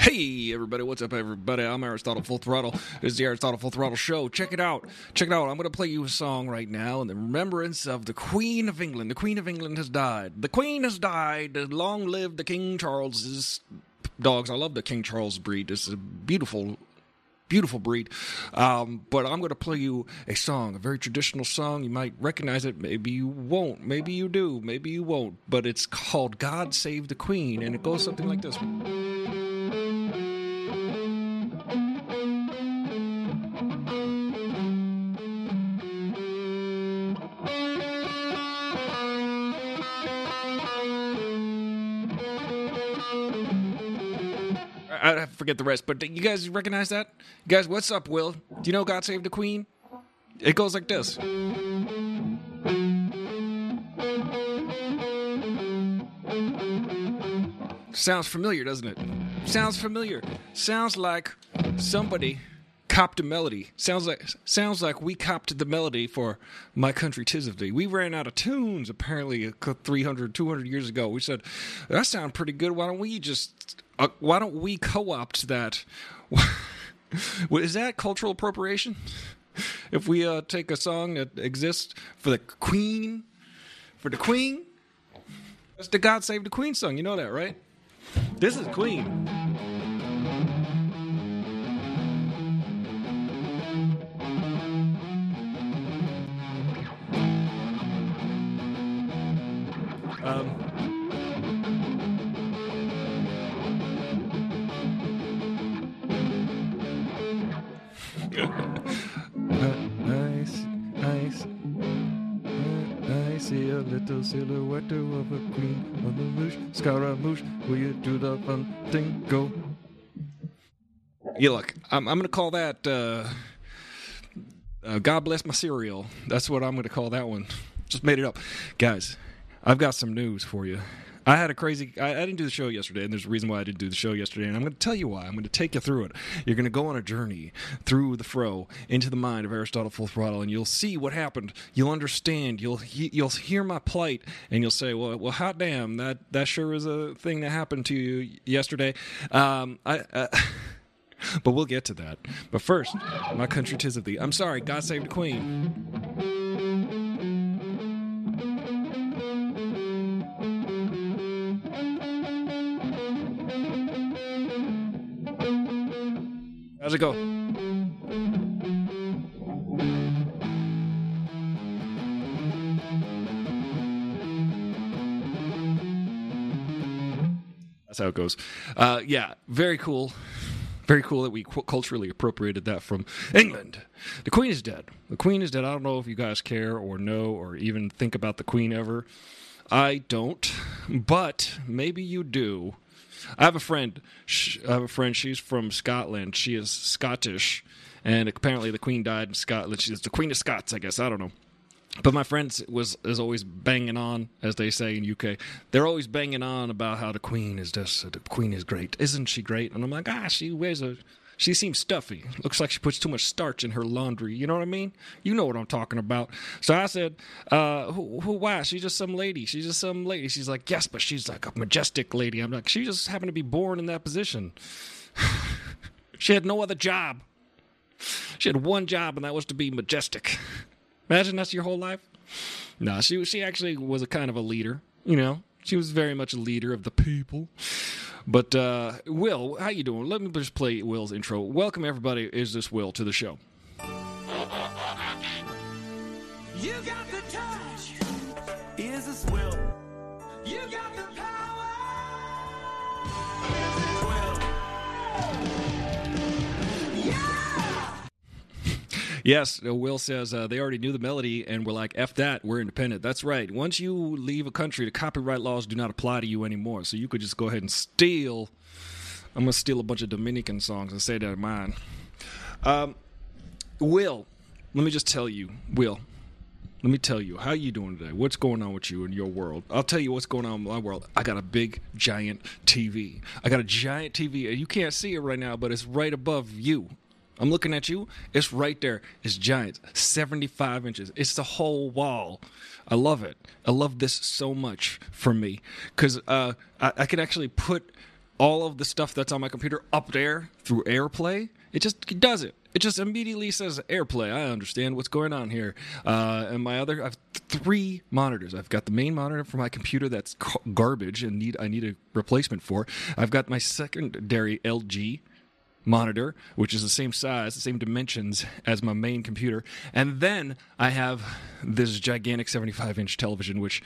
Hey, everybody, what's up, everybody? I'm Aristotle Full Throttle. This is the Aristotle Full Throttle Show. Check it out. Check it out. I'm going to play you a song right now in the remembrance of the Queen of England. The Queen of England has died. The Queen has died. Long live the King Charles's dogs. I love the King Charles breed. It's a beautiful beautiful breed. Um, but I'm going to play you a song, a very traditional song. You might recognize it, maybe you won't, maybe you do, maybe you won't. But it's called God Save the Queen, and it goes something like this. Forget the rest, but you guys recognize that? You guys, what's up, Will? Do you know God Save the Queen? It goes like this. Sounds familiar, doesn't it? Sounds familiar. Sounds like somebody copped a melody. Sounds like sounds like we copped the melody for My Country Tis of Thee. We ran out of tunes apparently 300, 200 years ago. We said, that sounds pretty good. Why don't we just uh, why don't we co-opt that? Is that cultural appropriation? If we uh, take a song that exists for the Queen, for the Queen, that's the God Save the Queen song. You know that, right? This is Queen. Little silhouette of a queen on the moosh, Scaramouche. Will you do the fun thing? Go. Yeah, look, I'm, I'm going to call that uh, uh, God Bless My Cereal. That's what I'm going to call that one. Just made it up. Guys, I've got some news for you. I had a crazy. I, I, didn't do the show yesterday, and there's a reason why I didn't do the show yesterday, and I'm going to tell you why. I'm going to take you through it. You're going to go on a journey through the fro into the mind of Aristotle Full Throttle, and you'll see what happened. You'll understand. You'll he, you'll hear my plight, and you'll say, "Well, well, hot damn, that that sure is a thing that happened to you yesterday." Um, I. Uh, but we'll get to that. But first, my country tis of thee. I'm sorry, God save the Queen. How's it go? That's how it goes. Uh, yeah, very cool. Very cool that we culturally appropriated that from England. The Queen is dead. The Queen is dead. I don't know if you guys care or know or even think about the Queen ever. I don't, but maybe you do. I have a friend. I have a friend. She's from Scotland. She is Scottish, and apparently the Queen died in Scotland. She's the Queen of Scots, I guess. I don't know. But my friend was is always banging on, as they say in UK. They're always banging on about how the Queen is just the Queen is great, isn't she great? And I'm like, ah, she wears a. She seems stuffy. Looks like she puts too much starch in her laundry. You know what I mean? You know what I'm talking about. So I said, uh, who, who, why? She's just some lady. She's just some lady. She's like, yes, but she's like a majestic lady. I'm like, she just happened to be born in that position. she had no other job. She had one job, and that was to be majestic. Imagine that's your whole life. No, she she actually was a kind of a leader. You know, she was very much a leader of the people. But uh, Will, how you doing? Let me just play Will's intro. Welcome everybody. Is this Will to the show? You got Yes, Will says uh, they already knew the melody and we're like, F that, we're independent. That's right. Once you leave a country, the copyright laws do not apply to you anymore. So you could just go ahead and steal. I'm going to steal a bunch of Dominican songs and say they're mine. Um, Will, let me just tell you, Will, let me tell you, how you doing today? What's going on with you in your world? I'll tell you what's going on in my world. I got a big, giant TV. I got a giant TV. You can't see it right now, but it's right above you. I'm looking at you. It's right there. It's giant, 75 inches. It's the whole wall. I love it. I love this so much for me because uh, I, I can actually put all of the stuff that's on my computer up there through AirPlay. It just it does it. It just immediately says AirPlay. I understand what's going on here. Uh, and my other, I have three monitors. I've got the main monitor for my computer that's garbage and need I need a replacement for. I've got my secondary LG monitor, which is the same size, the same dimensions as my main computer. And then I have this gigantic 75 inch television, which,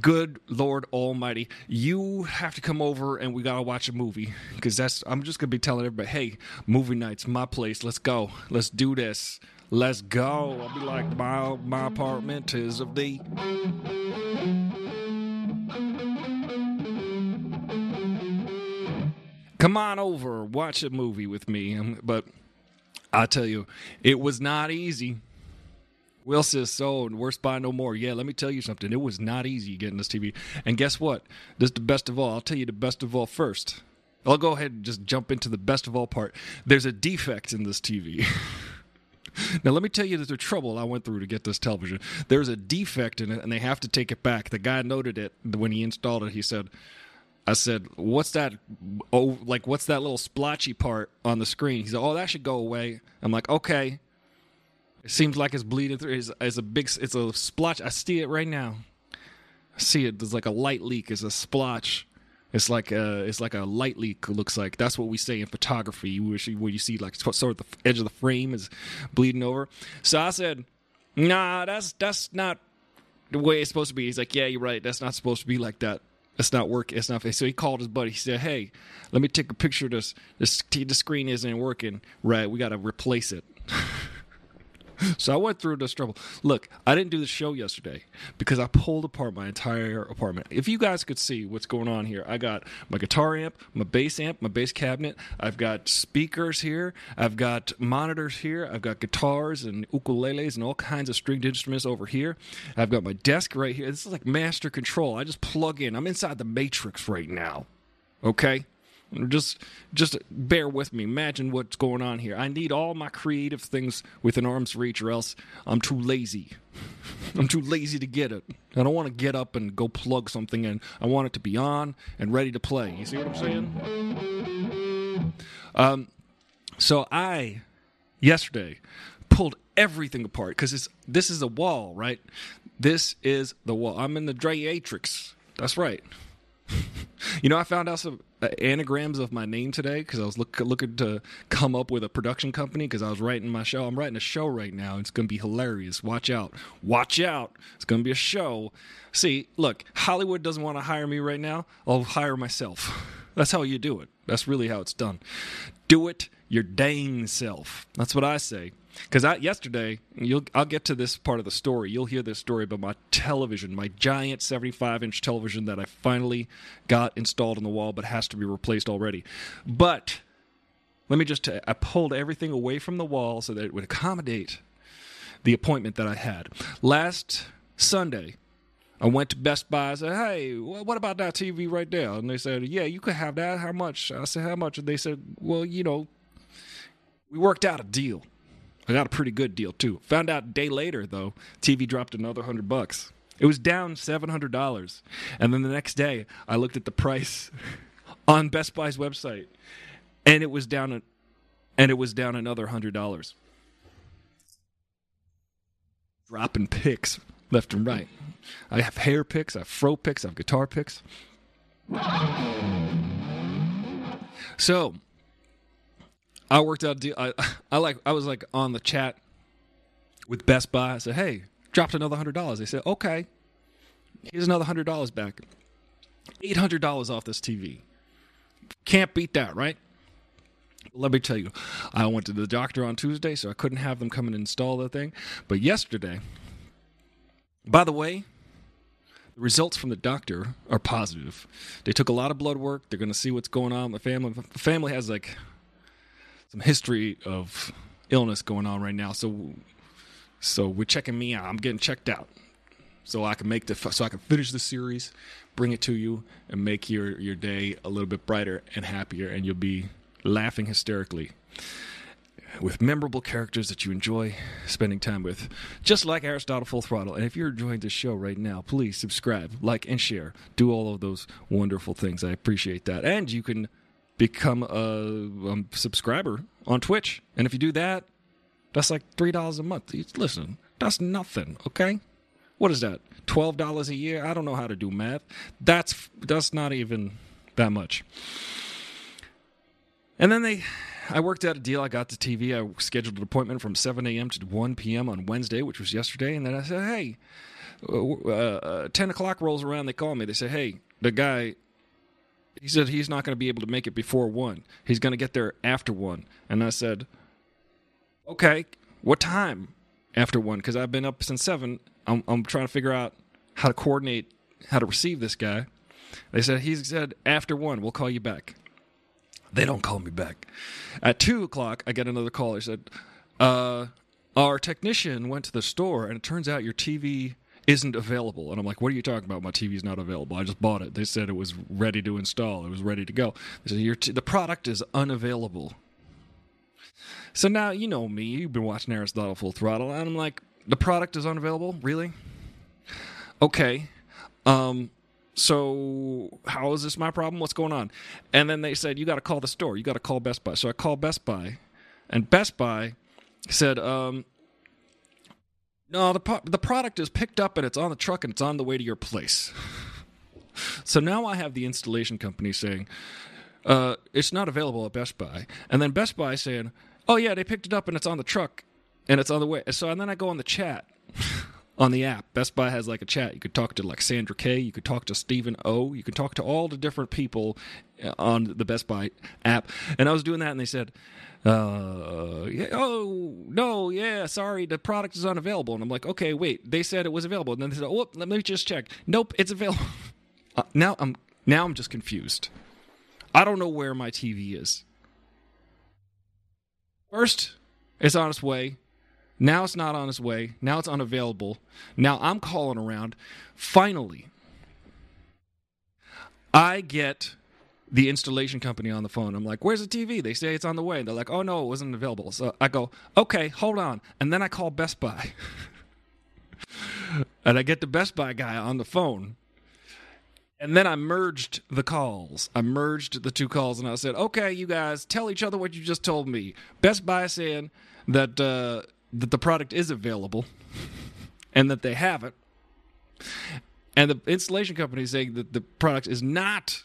good Lord Almighty, you have to come over and we gotta watch a movie. Because that's, I'm just gonna be telling everybody, hey, movie night's my place. Let's go. Let's do this. Let's go. I'll be like, my, my apartment is of thee. Come on over, watch a movie with me. Um, But I tell you, it was not easy. Will says so, and worst by no more. Yeah, let me tell you something. It was not easy getting this TV. And guess what? This is the best of all. I'll tell you the best of all first. I'll go ahead and just jump into the best of all part. There's a defect in this TV. Now, let me tell you the trouble I went through to get this television. There's a defect in it, and they have to take it back. The guy noted it when he installed it. He said, I said, "What's that? Oh, like what's that little splotchy part on the screen?" He said, "Oh, that should go away." I'm like, "Okay." It seems like it's bleeding through. It's, it's a big. It's a splotch. I see it right now. I see it. There's like a light leak. It's a splotch. It's like a. It's like a light leak. Looks like that's what we say in photography. You where you see like sort of the edge of the frame is bleeding over. So I said, "Nah, that's that's not the way it's supposed to be." He's like, "Yeah, you're right. That's not supposed to be like that." It's not working. It's not. So he called his buddy. He said, "Hey, let me take a picture of this. This the screen isn't working right. We got to replace it." so I went through this trouble. Look, I didn't do the show yesterday because I pulled apart my entire apartment. If you guys could see what's going on here, I got my guitar amp, my bass amp, my bass cabinet. I've got speakers here. I've got monitors here. I've got guitars and ukuleles and all kinds of stringed instruments over here. I've got my desk right here. This is like master control. I just plug in. I'm inside the matrix right now. Okay? Just just bear with me. Imagine what's going on here. I need all my creative things within arm's reach or else I'm too lazy. I'm too lazy to get it. I don't want to get up and go plug something in. I want it to be on and ready to play. You see what I'm saying? Um so I yesterday pulled everything apart because this is a wall, right? This is the wall. I'm in the Dreatrix. That's right. You know, I found out some uh, anagrams of my name today because I was look, looking to come up with a production company because I was writing my show. I'm writing a show right now. It's going to be hilarious. Watch out. Watch out. It's going to be a show. See, look, Hollywood doesn't want to hire me right now. I'll hire myself. That's how you do it. That's really how it's done. Do it your dang self. That's what I say. Because yesterday, you'll, I'll get to this part of the story. You'll hear this story about my television, my giant 75 inch television that I finally got installed on the wall, but has to be replaced already. But let me just, I pulled everything away from the wall so that it would accommodate the appointment that I had. Last Sunday, I went to Best Buy. I said, "Hey, what about that TV right there?" And they said, "Yeah, you could have that. How much?" I said, "How much?" And they said, "Well, you know, we worked out a deal. I got a pretty good deal too. Found out a day later though, TV dropped another hundred bucks. It was down seven hundred dollars, and then the next day I looked at the price on Best Buy's website, and it was down, a, and it was down another hundred dollars. Dropping picks left and right. I have hair picks, I have fro picks, I have guitar picks. So I worked out deal. I, I like I was like on the chat with Best Buy. I said, "Hey, dropped another hundred dollars." They said, "Okay, here's another hundred dollars back. Eight hundred dollars off this TV. Can't beat that, right?" Let me tell you, I went to the doctor on Tuesday, so I couldn't have them come and install the thing. But yesterday, by the way, the results from the doctor are positive. They took a lot of blood work. They're going to see what's going on. The family, family has like some history of illness going on right now. So, so we're checking me out. I'm getting checked out, so I can make the so I can finish the series, bring it to you, and make your your day a little bit brighter and happier, and you'll be laughing hysterically. with memorable characters that you enjoy spending time with, just like Aristotle Full Throttle. And if you're enjoying this show right now, please subscribe, like, and share. Do all of those wonderful things. I appreciate that. And you can become a um, subscriber on Twitch. And if you do that, that's like $3 a month. Listen, that's nothing, okay? What is that? $12 a year? I don't know how to do math. That's that's not even that much. And then they, I worked out a deal. I got the TV. I scheduled an appointment from 7 a.m. to 1 p.m. on Wednesday, which was yesterday. And then I said, hey, uh, uh, 10 o'clock rolls around. They call me. They say, hey, the guy, he said he's not going to be able to make it before 1. He's going to get there after 1. And I said, okay, what time after 1? Because I've been up since 7. I'm, I'm trying to figure out how to coordinate how to receive this guy. They said, he said, after 1, we'll call you back. They don't call me back. At two o'clock, I get another call. He said, uh, "Our technician went to the store, and it turns out your TV isn't available." And I'm like, "What are you talking about? My TV's not available. I just bought it. They said it was ready to install. It was ready to go. They said your t- the product is unavailable." So now you know me. You've been watching Aristotle Full Throttle, and I'm like, "The product is unavailable. Really? Okay." Um, so how is this my problem? What's going on? And then they said, you got to call the store. You got to call Best Buy. So I called Best Buy, and Best Buy said, um, no, the the product is picked up and it's on the truck and it's on the way to your place. so now I have the installation company saying, uh, it's not available at Best Buy, and then Best Buy saying, oh yeah, they picked it up and it's on the truck and it's on the way. So and then I go on the chat on the app. Best Buy has like a chat. You could talk to like Sandra K. You could talk to Stephen O. You could talk to all the different people uh, on the Best Buy app. And I was doing that, and they said, uh, yeah, "Oh no, yeah, sorry, the product is unavailable." And I'm like, "Okay, wait, they said it was available." And then they said, "Oh, let me just check. Nope, it's available." Uh, now I'm now I'm just confused. I don't know where my TV is. First, it's on its way. Now it's not on its way. Now it's unavailable. Now I'm calling around. Finally, I get the installation company on the phone. I'm like, where's the TV? They say it's on the way. They're like, oh no, it wasn't available. So I go, okay, hold on. And then I call Best Buy. and I get the Best Buy guy on the phone. And then I merged the calls. I merged the two calls and I said, okay, you guys, tell each other what you just told me. Best Buy saying that, uh, that the product is available and that they have it. And the installation company is saying that the product is not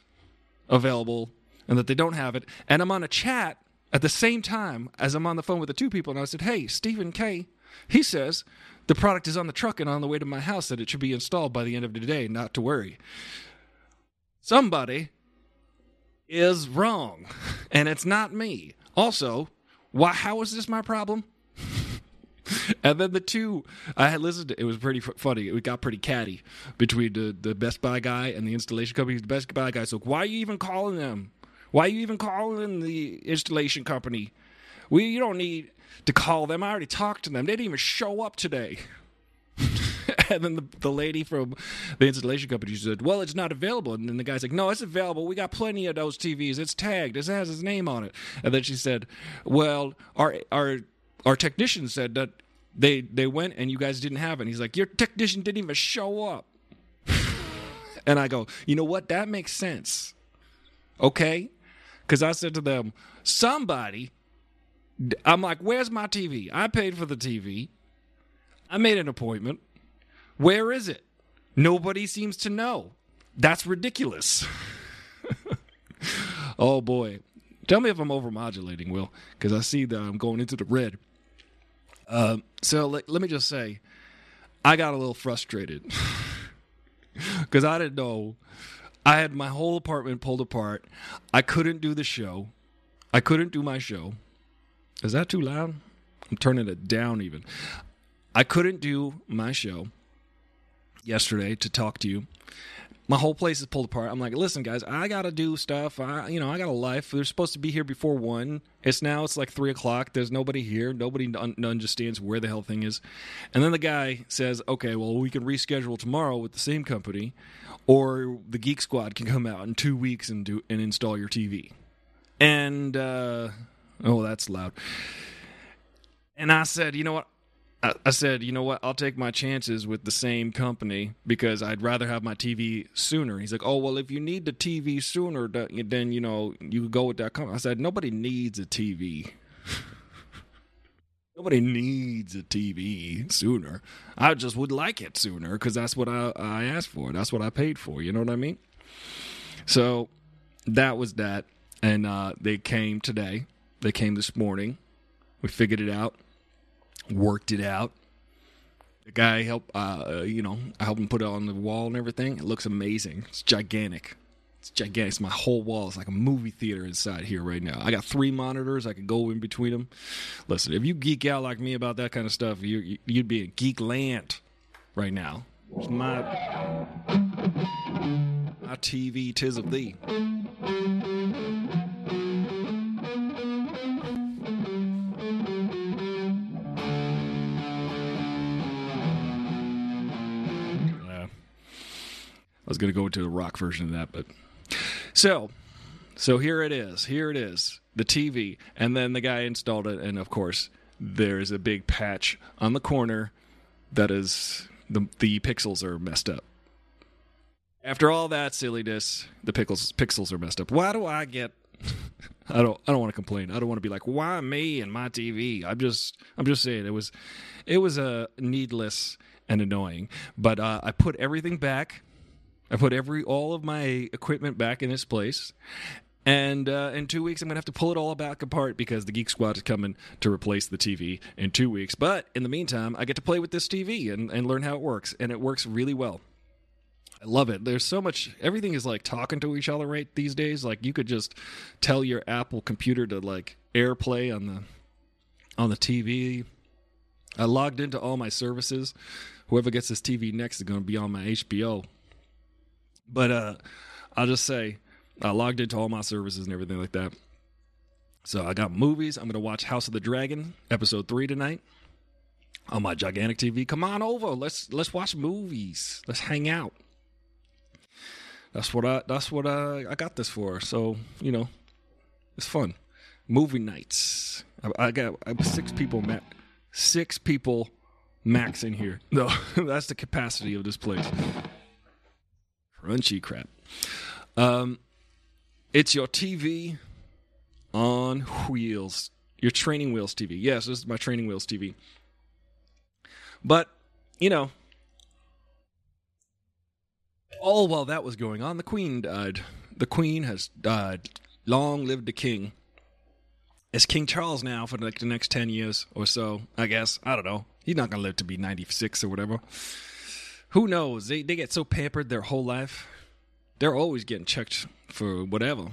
available and that they don't have it. And I'm on a chat at the same time as I'm on the phone with the two people. And I said, hey, Stephen K. He says the product is on the truck and on the way to my house, that it should be installed by the end of the day, not to worry. Somebody is wrong, and it's not me. Also, why? How is this my problem? and then the two I had listened to, it was pretty funny. It got pretty catty between the, the Best Buy guy and the installation company. The Best Buy guy's like, why are you even calling them? Why are you even calling the installation company? We you don't need to call them. I already talked to them. They didn't even show up today. and then the, the lady from the installation company said, "Well, it's not available." And then the guy's like, "No, it's available. We got plenty of those TVs. It's tagged. It has his name on it." And then she said, "Well, our our our technician said that they they went and you guys didn't have it." And he's like, "Your technician didn't even show up." and I go, "You know what? That makes sense." Okay? Cuz I said to them, "Somebody I'm like, "Where's my TV? I paid for the TV. I made an appointment. Where is it? Nobody seems to know. That's ridiculous. oh boy. Tell me if I'm overmodulating, Will, because I see that I'm going into the red. Um, so let me just say, I got a little frustrated because I didn't know. I had my whole apartment pulled apart. I couldn't do the show. I couldn't do my show. Is that too loud? I'm turning it down even. I couldn't do my show yesterday to talk to you. My whole place is pulled apart. I'm like, listen, guys, I gotta do stuff. I, you know, I got a life. They're supposed to be here before one. It's now. It's like three o'clock. There's nobody here. Nobody un- understands where the hell thing is. And then the guy says, okay, well, we can reschedule tomorrow with the same company, or the Geek Squad can come out in two weeks and do and install your TV. And uh, oh, that's loud. And I said, you know what? I, said, you know what? I'll take my chances with the same company because I'd rather have my TV sooner. He's like, oh, well, if you need the TV sooner, then, you know, you go with that company. I said, nobody needs a TV. Nobody needs a TV sooner. I just would like it sooner because that's what I, I asked for. That's what I paid for. You know what I mean? So that was that. And uh, they came today. They came this morning. We figured it out, worked it out. The guy helped, uh, you know, I helped him put it on the wall and everything. It looks amazing. It's gigantic. It's gigantic. It's my whole wall. It's like a movie theater inside here right now. I got three monitors. I could go in between them. Listen, if you geek out like me about that kind of stuff, you, you'd be in geek land right now. It's my my TV, tis of thee. I was gonna go into the rock version of that, but so so here it is. Here it is. The TV. And then the guy installed it and of course there's a big patch on the corner that is the the pixels are messed up. After all that silliness, the pickles pixels are messed up. Why do I get I don't I don't want to complain. I don't want to be like, why me and my TV? I'm just I'm just saying it was it was a uh, needless and annoying. But uh, I put everything back. I put every all of my equipment back in its place. And uh, in two weeks, I'm gonna have to pull it all back apart because the Geek Squad is coming to replace the TV in two weeks. But in the meantime, I get to play with this TV and, and learn how it works, and it works really well. I love it. There's so much. Everything is like talking to each other right these days. Like you could just tell your Apple computer to like AirPlay on the on the TV. I logged into all my services. Whoever gets this TV next is going to be on my HBO. But uh, I'll just say I logged into all my services and everything like that. So I got movies. I'm to watch House of the Dragon episode three tonight on my gigantic TV. Come on over. Let's let's watch movies. Let's hang out. That's what I. That's what I. I got this for. So you know, it's fun. Movie nights. I, I got I six people. Ma- six people max in here. No, that's the capacity of this place. Crunchy crap. Um, it's your TV on wheels. Your training wheels TV. Yes, this is my training wheels TV. But you know, all while that was going on, the Queen died. The Queen has died. Long live the King. It's King Charles now for like the next 10 years or so, I guess. I don't know. He's not going to live to be 96 or whatever. Who knows? They, they get so pampered their whole life. They're always getting checked for whatever.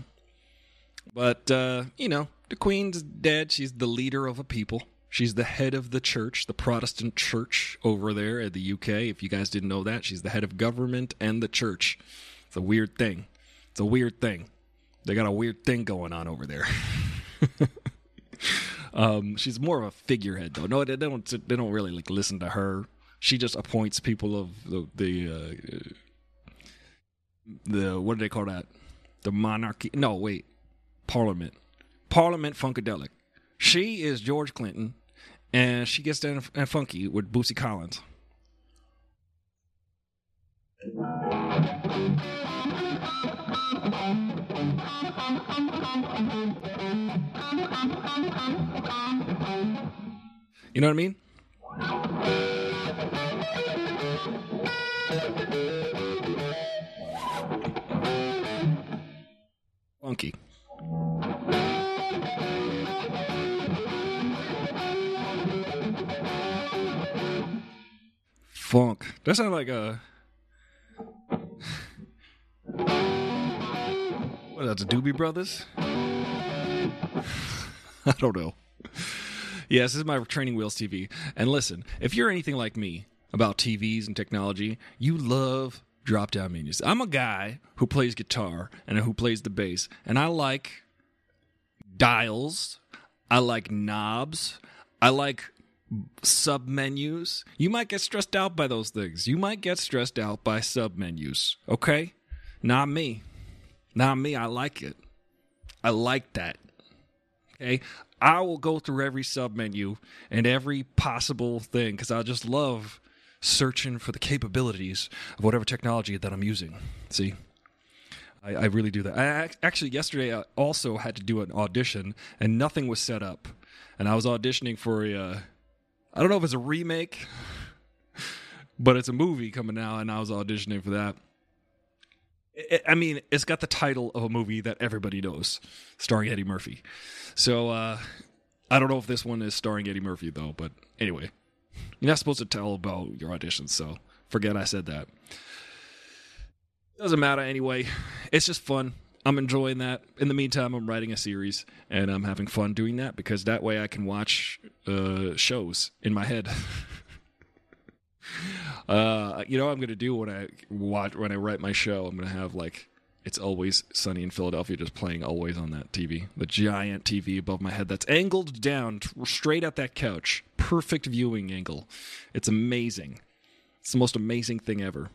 But, uh, you know, the Queen's dead. She's the leader of a people. She's the head of the church, the Protestant church over there at the UK. If you guys didn't know that, she's the head of government and the church. It's a weird thing. It's a weird thing. They got a weird thing going on over there. um, she's more of a figurehead, though. No, they don't. They don't really like listen to her. She just appoints people of the the uh, the what do they call that? The monarchy? No, wait, Parliament. Parliament Funkadelic. She is George Clinton, and she gets down and funky with Bootsy Collins. You know what I mean? Funky. Funk. That sounds like a. Uh, what is that, the Doobie Brothers? I don't know. Yes, this is my training wheels TV. And listen, if you're anything like me about TVs and technology, you love drop down menus. I'm a guy who plays guitar and who plays the bass, and I like dials, I like knobs, I like sub menus. You might get stressed out by those things. You might get stressed out by sub menus, okay? Not me. Not me. I like it. I like that. Okay, I will go through every sub menu and every possible thing because I just love searching for the capabilities of whatever technology that I'm using. See, I, I really do that. I actually yesterday I also had to do an audition and nothing was set up, and I was auditioning for a. Uh, I don't know if it's a remake, but it's a movie coming out, and I was auditioning for that. I- mean, it's got the title of a movie that everybody knows, starring Eddie Murphy. So uh, I don't know if this one is starring Eddie Murphy though. But anyway, you're not supposed to tell about your auditions, so forget I said that. Doesn't matter anyway. It's just fun. I'm enjoying that. In the meantime, I'm writing a series and I'm having fun doing that because that way I can watch uh, shows in my head. uh, you know what I'm gonna do when I watch when I write my show? I'm gonna have like it's always sunny in Philadelphia, just playing always on that TV, the giant TV above my head that's angled down straight at that couch, perfect viewing angle. It's amazing. It's the most amazing thing ever.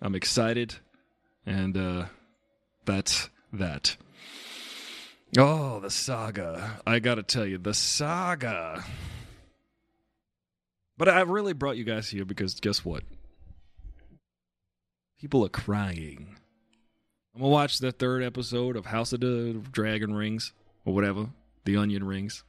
I'm excited, and uh, that's that. Oh, the saga! I gotta tell you, the saga. But I really brought you guys here because guess what? People are crying. I'm gonna watch the third episode of House of the Dragon Rings or whatever, the Onion Rings.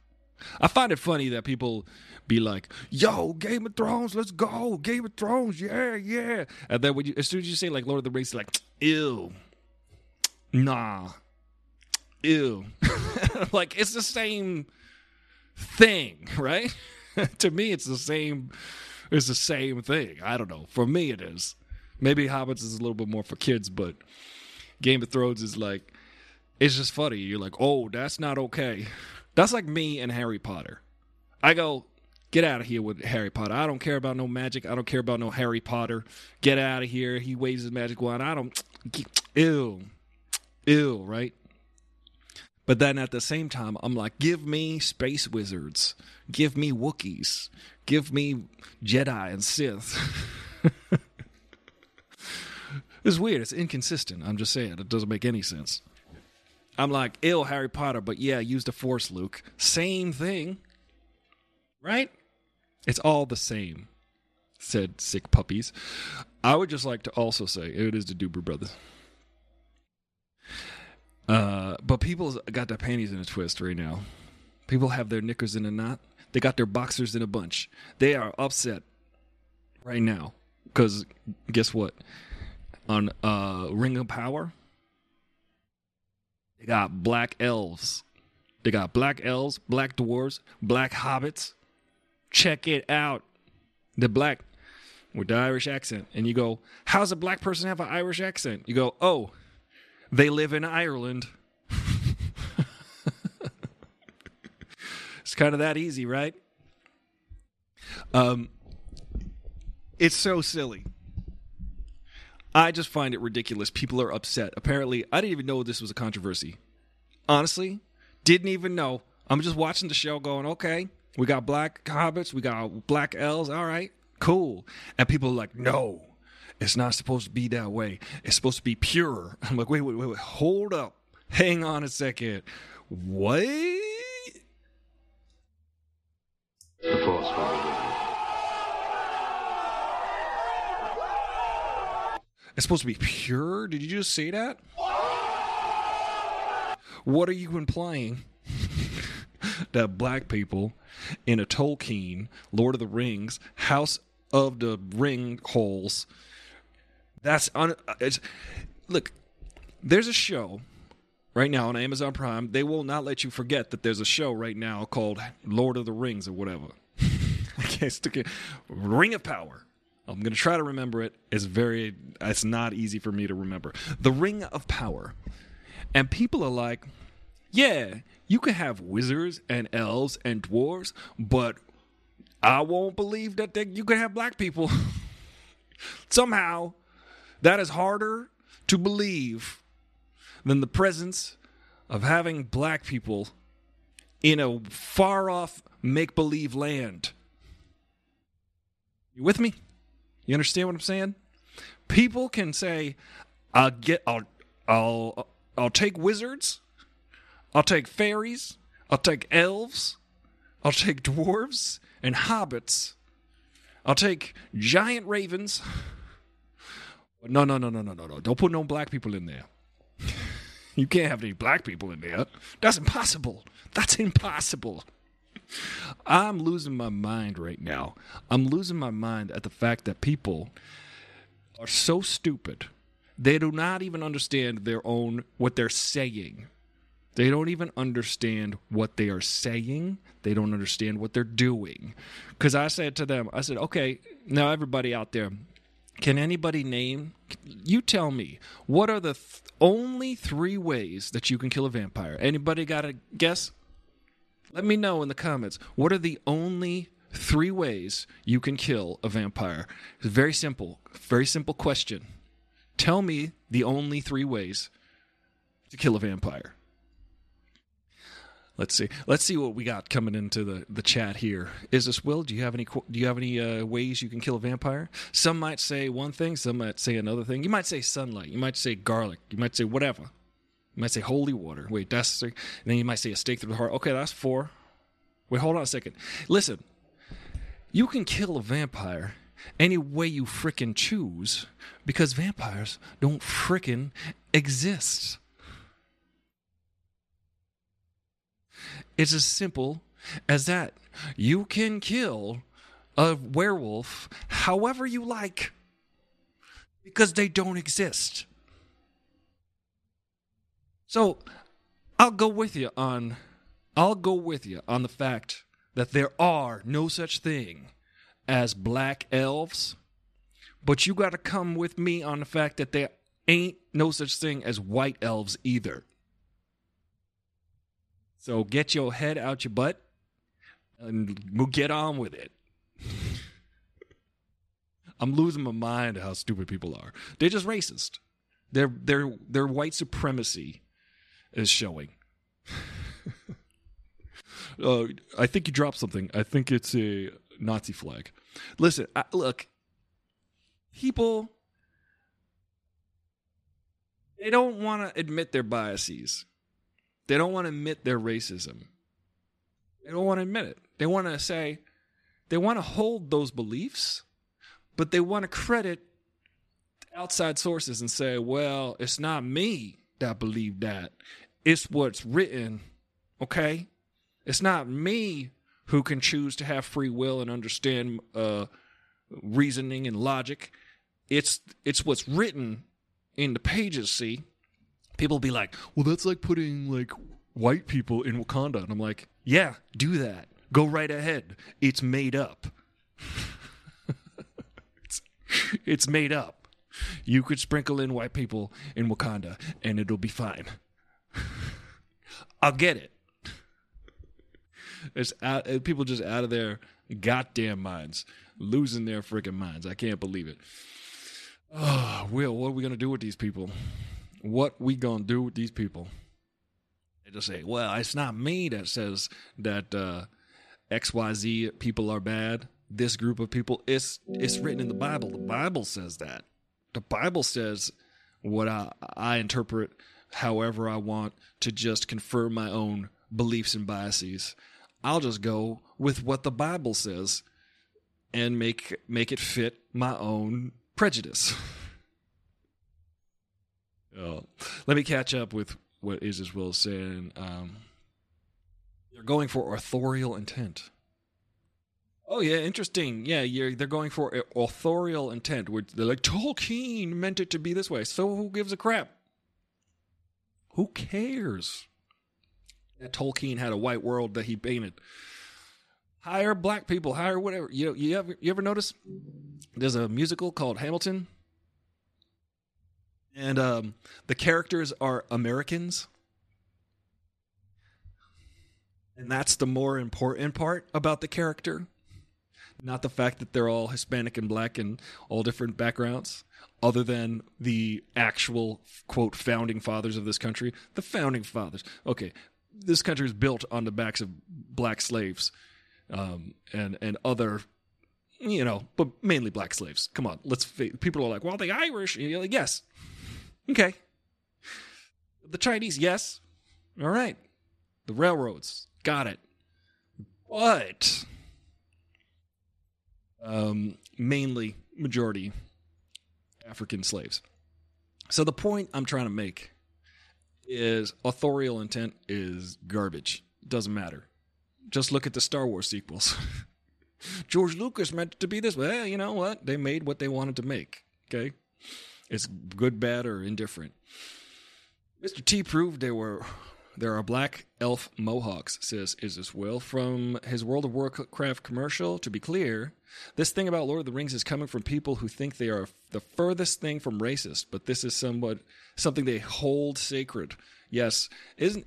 I find it funny that people be like, "Yo, Game of Thrones, let's go, Game of Thrones, yeah, yeah," and then when you, as soon as you say like Lord of the Rings, like, "Ew, nah, ew," like it's the same thing, right? to me, it's the same. It's the same thing. I don't know. For me, it is. Maybe Hobbits is a little bit more for kids, but Game of Thrones is like, it's just funny. You're like, oh, that's not okay. That's like me and Harry Potter. I go, get out of here with Harry Potter. I don't care about no magic. I don't care about no Harry Potter. Get out of here. He waves his magic wand. I don't. Ew. Ew, right? But then at the same time, I'm like, give me space wizards. Give me Wookiees. Give me Jedi and Sith. it's weird. It's inconsistent. I'm just saying. It doesn't make any sense. I'm like, ill Harry Potter, but yeah, use the Force, Luke. Same thing. Right? It's all the same, said Sick Puppies. I would just like to also say it is the Duber Brothers. Uh, but people got their panties in a twist right now. People have their knickers in a knot. They got their boxers in a bunch. They are upset right now because guess what? On uh, Ring of Power, they got black elves. They got black elves, black dwarves, black hobbits. Check it out. The black with the Irish accent. And you go, how's a black person have an Irish accent? You go, oh, they live in Ireland. it's kind of that easy, right? Um, it's so silly. I just find it ridiculous. People are upset. Apparently, I didn't even know this was a controversy. Honestly, didn't even know. I'm just watching the show going, okay, we got black hobbits, we got black elves, all right, cool. And people are like, no, it's not supposed to be that way. It's supposed to be pure. I'm like, wait, wait, wait, wait, hold up. Hang on a second. What? The Force with you. It's supposed to be pure? Did you just say that? What are you implying? that black people in a Tolkien, Lord of the Rings, House of the Ring Holes. That's it's, look. There's a show right now on Amazon Prime. They will not let you forget that there's a show right now called Lord of the Rings or whatever. I can't stick it. Ring of Power. I'm gonna try to remember it. It's very. It's not easy for me to remember. The Ring of Power, and people are like, "Yeah, you can have wizards and elves and dwarves, but I won't believe that they, you can have black people." Somehow, that is harder to believe than the presence of having black people in a far off make believe land. You with me? You understand what I'm saying? People can say, "I'll get, I'll, I'll, I'll take wizards, I'll take fairies, I'll take elves. I'll take dwarves and hobbits. I'll take giant ravens. No, no, no, no, no, no, no. Don't put no black people in there. You can't have any black people in there. That's impossible. That's impossible. I'm losing my mind right now. I'm losing my mind at the fact that people are so stupid. They do not even understand their own what they're saying. They don't even understand what they are saying. They don't understand what they're doing. Because I said to them, I said, okay, now everybody out there, can anybody name? You tell me, what are the th- only three ways that you can kill a vampire? Anybody got a guess? Let me know in the comments. What are the only three ways you can kill a vampire? It's very simple. Very simple question. Tell me the only three ways to kill a vampire. Let's see. Let's see what we got coming into the, the chat here. Is this Will? Do you have any Do you have any uh, ways you can kill a vampire? Some might say one thing. Some might say another thing. You might say sunlight. You might say garlic. You might say whatever. You might say holy water. Wait, that's and then you might say a stake through the heart. Okay, that's four. Wait, hold on a second. Listen, you can kill a vampire any way you frickin' choose because vampires don't frickin' exist. It's as simple as that. You can kill a werewolf however you like because they don't exist. So I'll go with you on I'll go with you on the fact that there are no such thing as black elves, but you got to come with me on the fact that there ain't no such thing as white elves either. So get your head out your butt and we'll get on with it. I'm losing my mind at how stupid people are. They're just racist. Their their their white supremacy is showing. uh, I think you dropped something. I think it's a Nazi flag. Listen, I, look, people they don't want to admit their biases. They don't want to admit their racism. They don't want to admit it. They want to say they want to hold those beliefs, but they want to credit outside sources and say, "Well, it's not me that believe that. It's what's written." Okay? It's not me who can choose to have free will and understand uh, reasoning and logic. It's it's what's written in the pages. See, people be like, "Well, that's like putting like white people in Wakanda," and I'm like, "Yeah, do that. Go right ahead. It's made up. it's, it's made up. You could sprinkle in white people in Wakanda, and it'll be fine. I'll get it." It's out, uh, people just out of their goddamn minds, losing their freaking minds. I can't believe it. Oh, Will, what are we gonna do with these people? What we gonna do with these people? They just say, "Well, it's not me that says that uh, X Y Z people are bad. This group of people, it's it's written in the Bible. The Bible says that. The Bible says what I I interpret however I want to just confirm my own beliefs and biases." I'll just go with what the Bible says and make make it fit my own prejudice. oh, let me catch up with what Isis Will saying. Um, they're going for authorial intent. Oh yeah, interesting. Yeah, they're going for authorial intent. Which they're like Tolkien meant it to be this way. So who gives a crap? Who cares? that Tolkien had a white world that he painted. Hire black people, hire whatever. You you ever you ever notice? There's a musical called Hamilton, and um, the characters are Americans, and that's the more important part about the character, not the fact that they're all Hispanic and black and all different backgrounds. Other than the actual quote founding fathers of this country, the founding fathers. Okay, this country is built on the backs of black slaves um, and and other you know but mainly black slaves come on let's fa- people are like well the irish and you're like yes okay the chinese yes all right the railroads Got it. But um, mainly majority African slaves. So the point I'm trying to make is authorial intent is garbage. Doesn't matter. Just look at the Star Wars sequels. George Lucas meant to be this. Well, you know what? They made what they wanted to make. Okay? It's good, bad, or indifferent. Mr. T proved they were there are black elf mohawks, says Is this Will from his World of Warcraft commercial. To be clear, this thing about Lord of the Rings is coming from people who think they are the furthest thing from racist, but this is somewhat something they hold sacred. Yes, isn't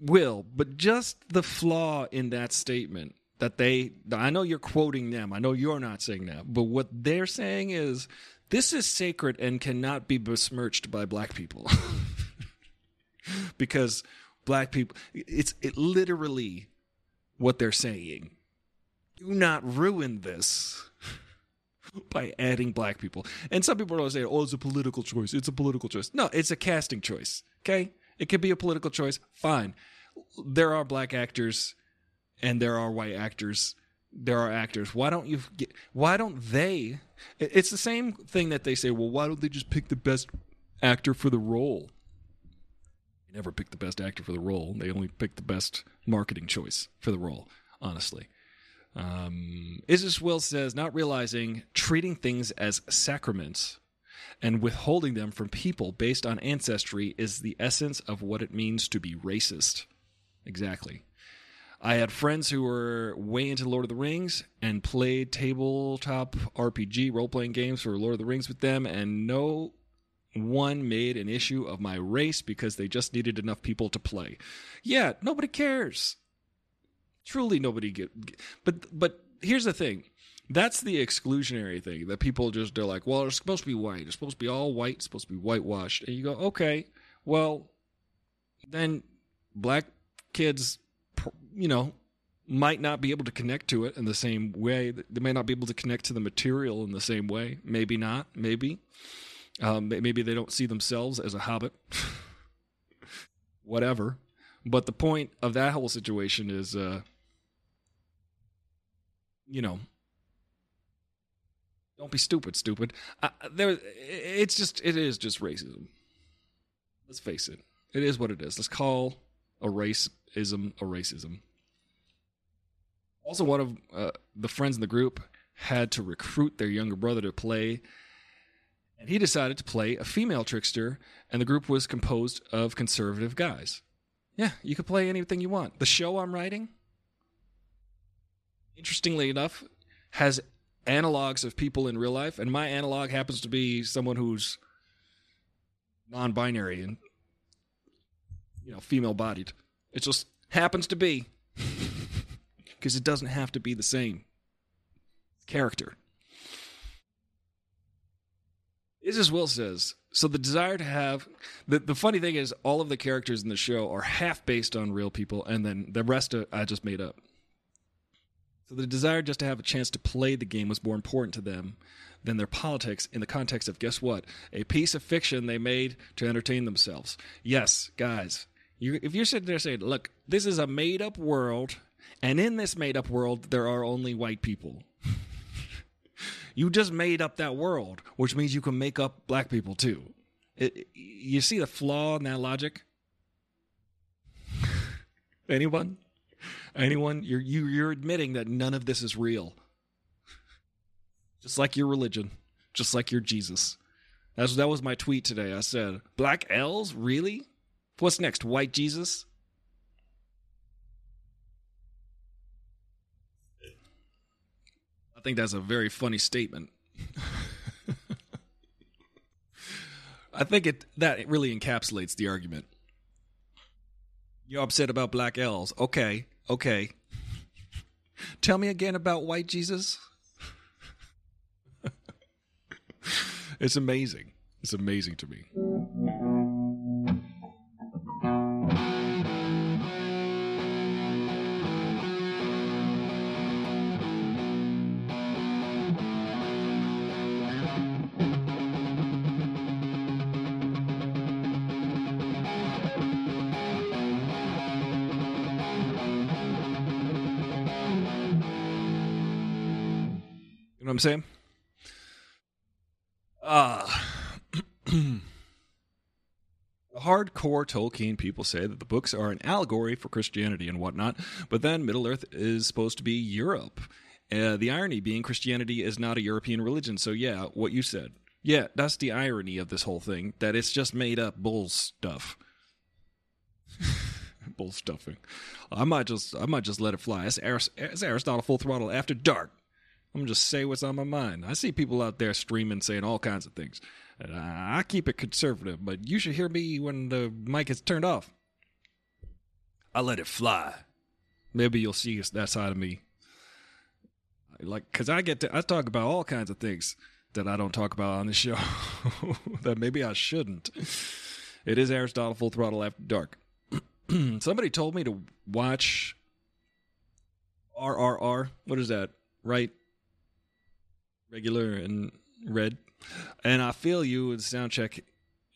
Will, but just the flaw in that statement that they I know you're quoting them. I know you're not saying that, but what they're saying is this is sacred and cannot be besmirched by black people. because black people it's it literally what they're saying do not ruin this by adding black people. And some people are saying oh it's a political choice. It's a political choice. No it's a casting choice okay? It could be a political choice fine. There are black actors and there are white actors. There are actors. Why don't you get, why don't they it's the same thing that they say well why don't they just pick the best actor for the role they never picked the best actor for the role. They only picked the best marketing choice for the role, honestly. Um, Isis Will says, not realizing treating things as sacraments and withholding them from people based on ancestry is the essence of what it means to be racist. Exactly. I had friends who were way into Lord of the Rings and played tabletop RPG role playing games for Lord of the Rings with them, and no one made an issue of my race because they just needed enough people to play. Yeah, nobody cares. Truly, nobody get. But but here's the thing. That's the exclusionary thing that people just they're like, well, it's supposed to be white. It's supposed to be all white. It's supposed to be whitewashed. And you go, okay, well, then black kids, you know, might not be able to connect to it in the same way. They may not be able to connect to the material in the same way. Maybe not. Maybe. Um, maybe they don't see themselves as a hobbit. Whatever. But the point of that whole situation is, uh, you know, don't be stupid, stupid. There, it's just, it is just racism. Let's face it. It is what it is. Let's call a racism a racism. Also, one of uh, the friends in the group had to recruit their younger brother to play and he decided to play a female trickster, and the group was composed of conservative guys. Yeah, you could play anything you want. The show I'm writing, interestingly enough, has analogs of people in real life, and my analog happens to be someone who's non-binary and you know female-bodied. It just happens to be because it doesn't have to be the same character. Is as Will says. So the desire to have the the funny thing is all of the characters in the show are half based on real people, and then the rest I just made up. So the desire just to have a chance to play the game was more important to them than their politics in the context of guess what? A piece of fiction they made to entertain themselves. Yes, guys, you, if you're sitting there saying, "Look, this is a made up world," and in this made up world there are only white people. You just made up that world, which means you can make up black people too. It, you see the flaw in that logic? Anyone? Anyone? You're you, you're admitting that none of this is real. Just like your religion, just like your Jesus. That's that was my tweet today. I said, "Black elves, really? What's next? White Jesus?" I think that's a very funny statement. I think it that really encapsulates the argument. You're upset about black elves. Okay, okay. Tell me again about white Jesus. it's amazing. It's amazing to me. What I'm saying? Ah. Hardcore Tolkien people say that the books are an allegory for Christianity and whatnot, but then Middle Earth is supposed to be Europe. Uh, the irony being Christianity is not a European religion, so yeah, what you said. Yeah, that's the irony of this whole thing, that it's just made up bull stuff. bull stuffing. I might just I might just let it fly. It's, Aris- it's Aristotle full throttle after dark. I'm just say what's on my mind. I see people out there streaming saying all kinds of things. And I keep it conservative, but you should hear me when the mic is turned off. I let it fly. Maybe you'll see that side of me. Like, cause I get to I talk about all kinds of things that I don't talk about on the show that maybe I shouldn't. It is Aristotle Full Throttle After Dark. Somebody told me to watch RRR. What is that? Right? Regular and red. And I feel you with sound check.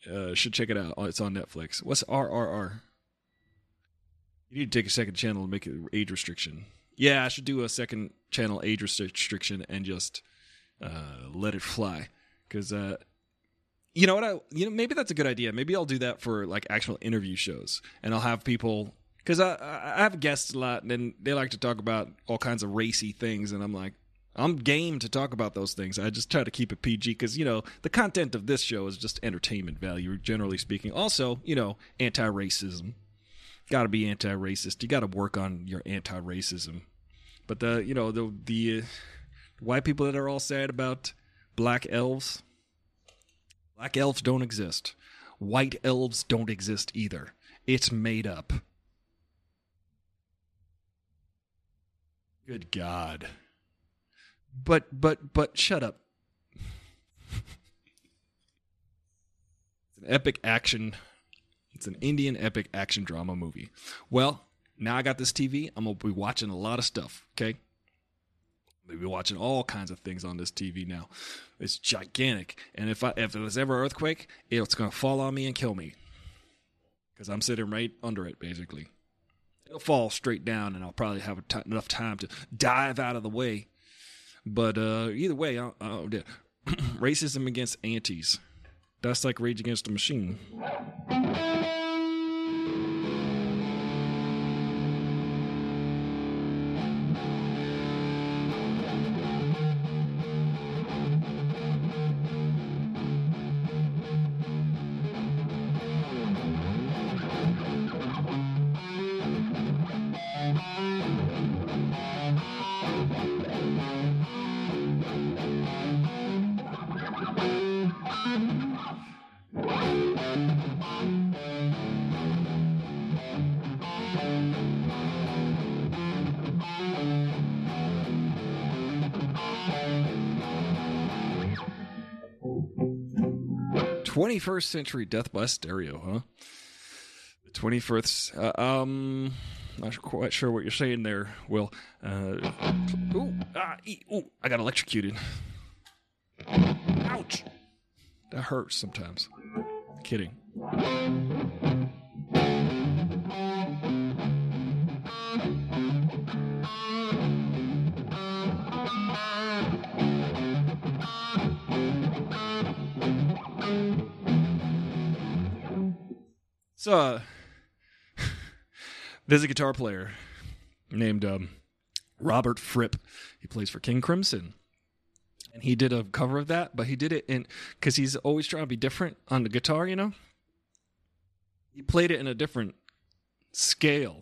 Uh, should check it out. It's on Netflix. What's RRR? You need to take a second channel and make it age restriction. Yeah, I should do a second channel age restriction and just uh, let it fly. Because uh, you know what? I you know maybe that's a good idea. Maybe I'll do that for like actual interview shows, and I'll have people because I I have guests a lot, and they like to talk about all kinds of racy things, and I'm like. I'm game to talk about those things. I just try to keep it PG because, you know, the content of this show is just entertainment value, generally speaking. Also, you know, anti racism. Got to be anti racist. You got to work on your anti racism. But the, you know, the, the uh, white people that are all sad about black elves, black elves don't exist. White elves don't exist either. It's made up. Good God. But but but shut up. it's an epic action. It's an Indian epic action drama movie. Well, now I got this TV. I'm gonna be watching a lot of stuff. Okay, maybe watching all kinds of things on this TV now. It's gigantic, and if I if there's ever an earthquake, it's gonna fall on me and kill me because I'm sitting right under it, basically. It'll fall straight down, and I'll probably have ti- enough time to dive out of the way. But uh, either way, I'll, I'll, yeah. racism against antis. That's like Rage Against the Machine. Twenty-first century death by stereo, huh? The twenty-first. Uh, um, not quite sure what you're saying there, Will. Uh, ooh, ah, ee, ooh, I got electrocuted. Ouch! That hurts sometimes. Kidding. So, uh, there's a guitar player named um, Robert Fripp. He plays for King Crimson. And he did a cover of that, but he did it in because he's always trying to be different on the guitar, you know? He played it in a different scale.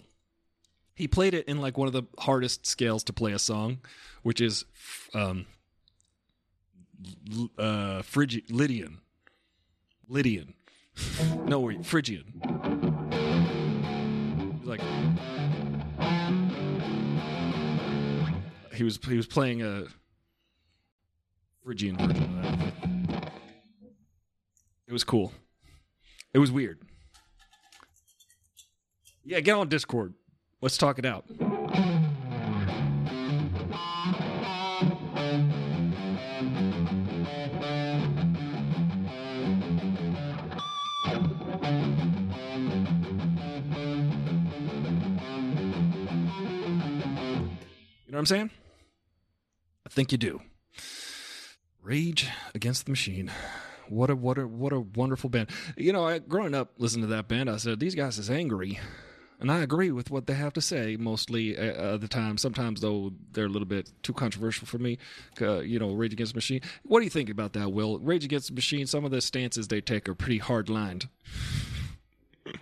He played it in like one of the hardest scales to play a song, which is um, uh, Phrygi- Lydian. Lydian. No, wait, Phrygian. He's like he was he was playing a Phrygian version of that. It was cool. It was weird. Yeah, get on Discord. Let's talk it out. I'm saying? I think you do. Rage Against the Machine. What a what a what a wonderful band. You know, I, growing up listening to that band, I said these guys is angry, and I agree with what they have to say mostly uh, uh, the time. Sometimes though, they're a little bit too controversial for me. Uh, you know, Rage Against the Machine. What do you think about that, Will? Rage Against the Machine. Some of the stances they take are pretty hard lined.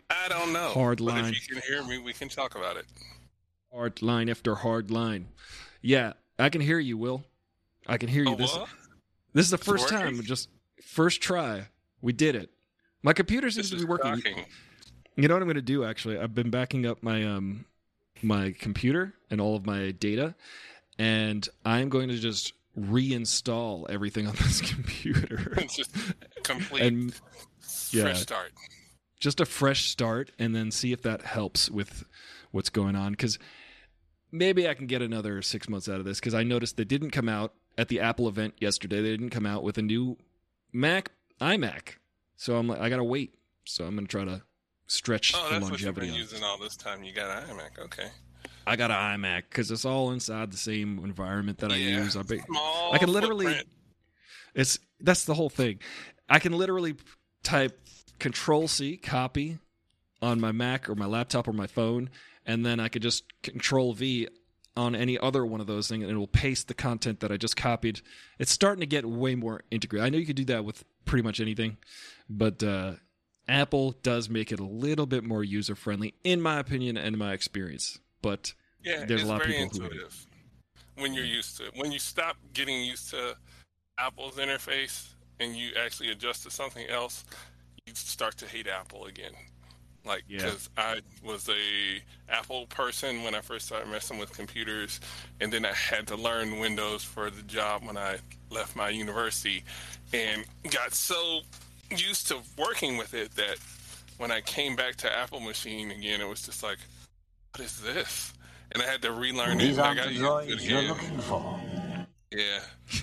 I don't know. Hard but line. if you can hear me, we can talk about it. Hard line after hard line. Yeah, I can hear you, Will. I can hear you. Oh, this what? this is the It's first working? time. Just first try. We did it. My computer seems This to be working. shocking. You know what I'm going to do? Actually, I've been backing up my um my computer and all of my data, and I'm going to just reinstall everything on this computer It's just complete and yeah. fresh start. just a fresh start, and then see if that helps with what's going on. Because maybe I can get another six months out of this. Because I noticed they didn't come out at the Apple event yesterday. They didn't come out with a new Mac iMac, so I'm like, I gotta wait. So I'm gonna try to stretch Oh, the that's what you've longevity. been using all this time. You got an iMac, okay? I got an iMac because it's all inside the same environment that I use. I, Small I can literally- footprint. it's that's the whole thing. I can literally type Control C, copy on my Mac or my laptop or my phone, and then I could just Control V on any other one of those things, and it will paste the content that I just copied. It's starting to get way more integrated. I know you could do that with pretty much anything, but uh, Apple does make it a little bit more user friendly, in my opinion and my experience. But Yeah, there's a lot of people who- intuitive when you're used to it. When you stop getting used to Apple's interface and you actually adjust to something else, you start to hate Apple again. Like, Yeah. because I was a Apple person when I first started messing with computers, and then I had to learn Windows for the job when I left my university, and got so used to working with it that when I came back to Apple machine again, it was just like, what is this? And I had to relearn it. These and I aren't got the used to it droids you're looking for. Yeah,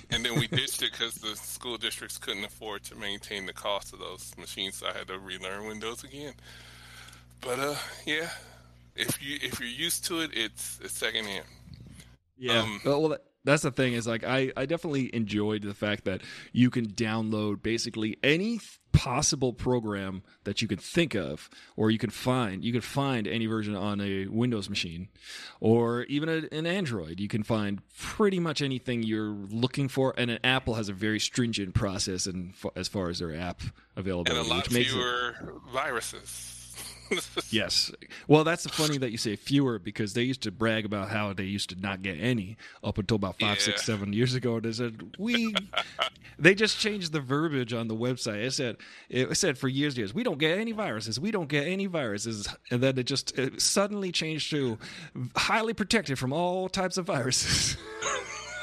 and then we ditched it because the school districts couldn't afford to maintain the cost of those machines, so I had to relearn Windows again. But uh, yeah, if you if you're used to it, it's it's secondhand. Yeah. Um, well, well, that's the thing is like I, I definitely enjoyed the fact that you can download basically any possible program that you can think of or you can find. You can find any version on a Windows machine or even a, an Android. You can find pretty much anything you're looking for. And an Apple has a very stringent process and as far as their app And availability, a lot which makes it fewer viruses. Yes. Well, that's funny that you say fewer because they used to brag about how they used to not get any up until about five, six, seven years ago. They said we. they just changed the verbiage on the website. It said it said for years, years we don't get any viruses. We don't get any viruses, and then it just it suddenly changed to highly protected from all types of viruses.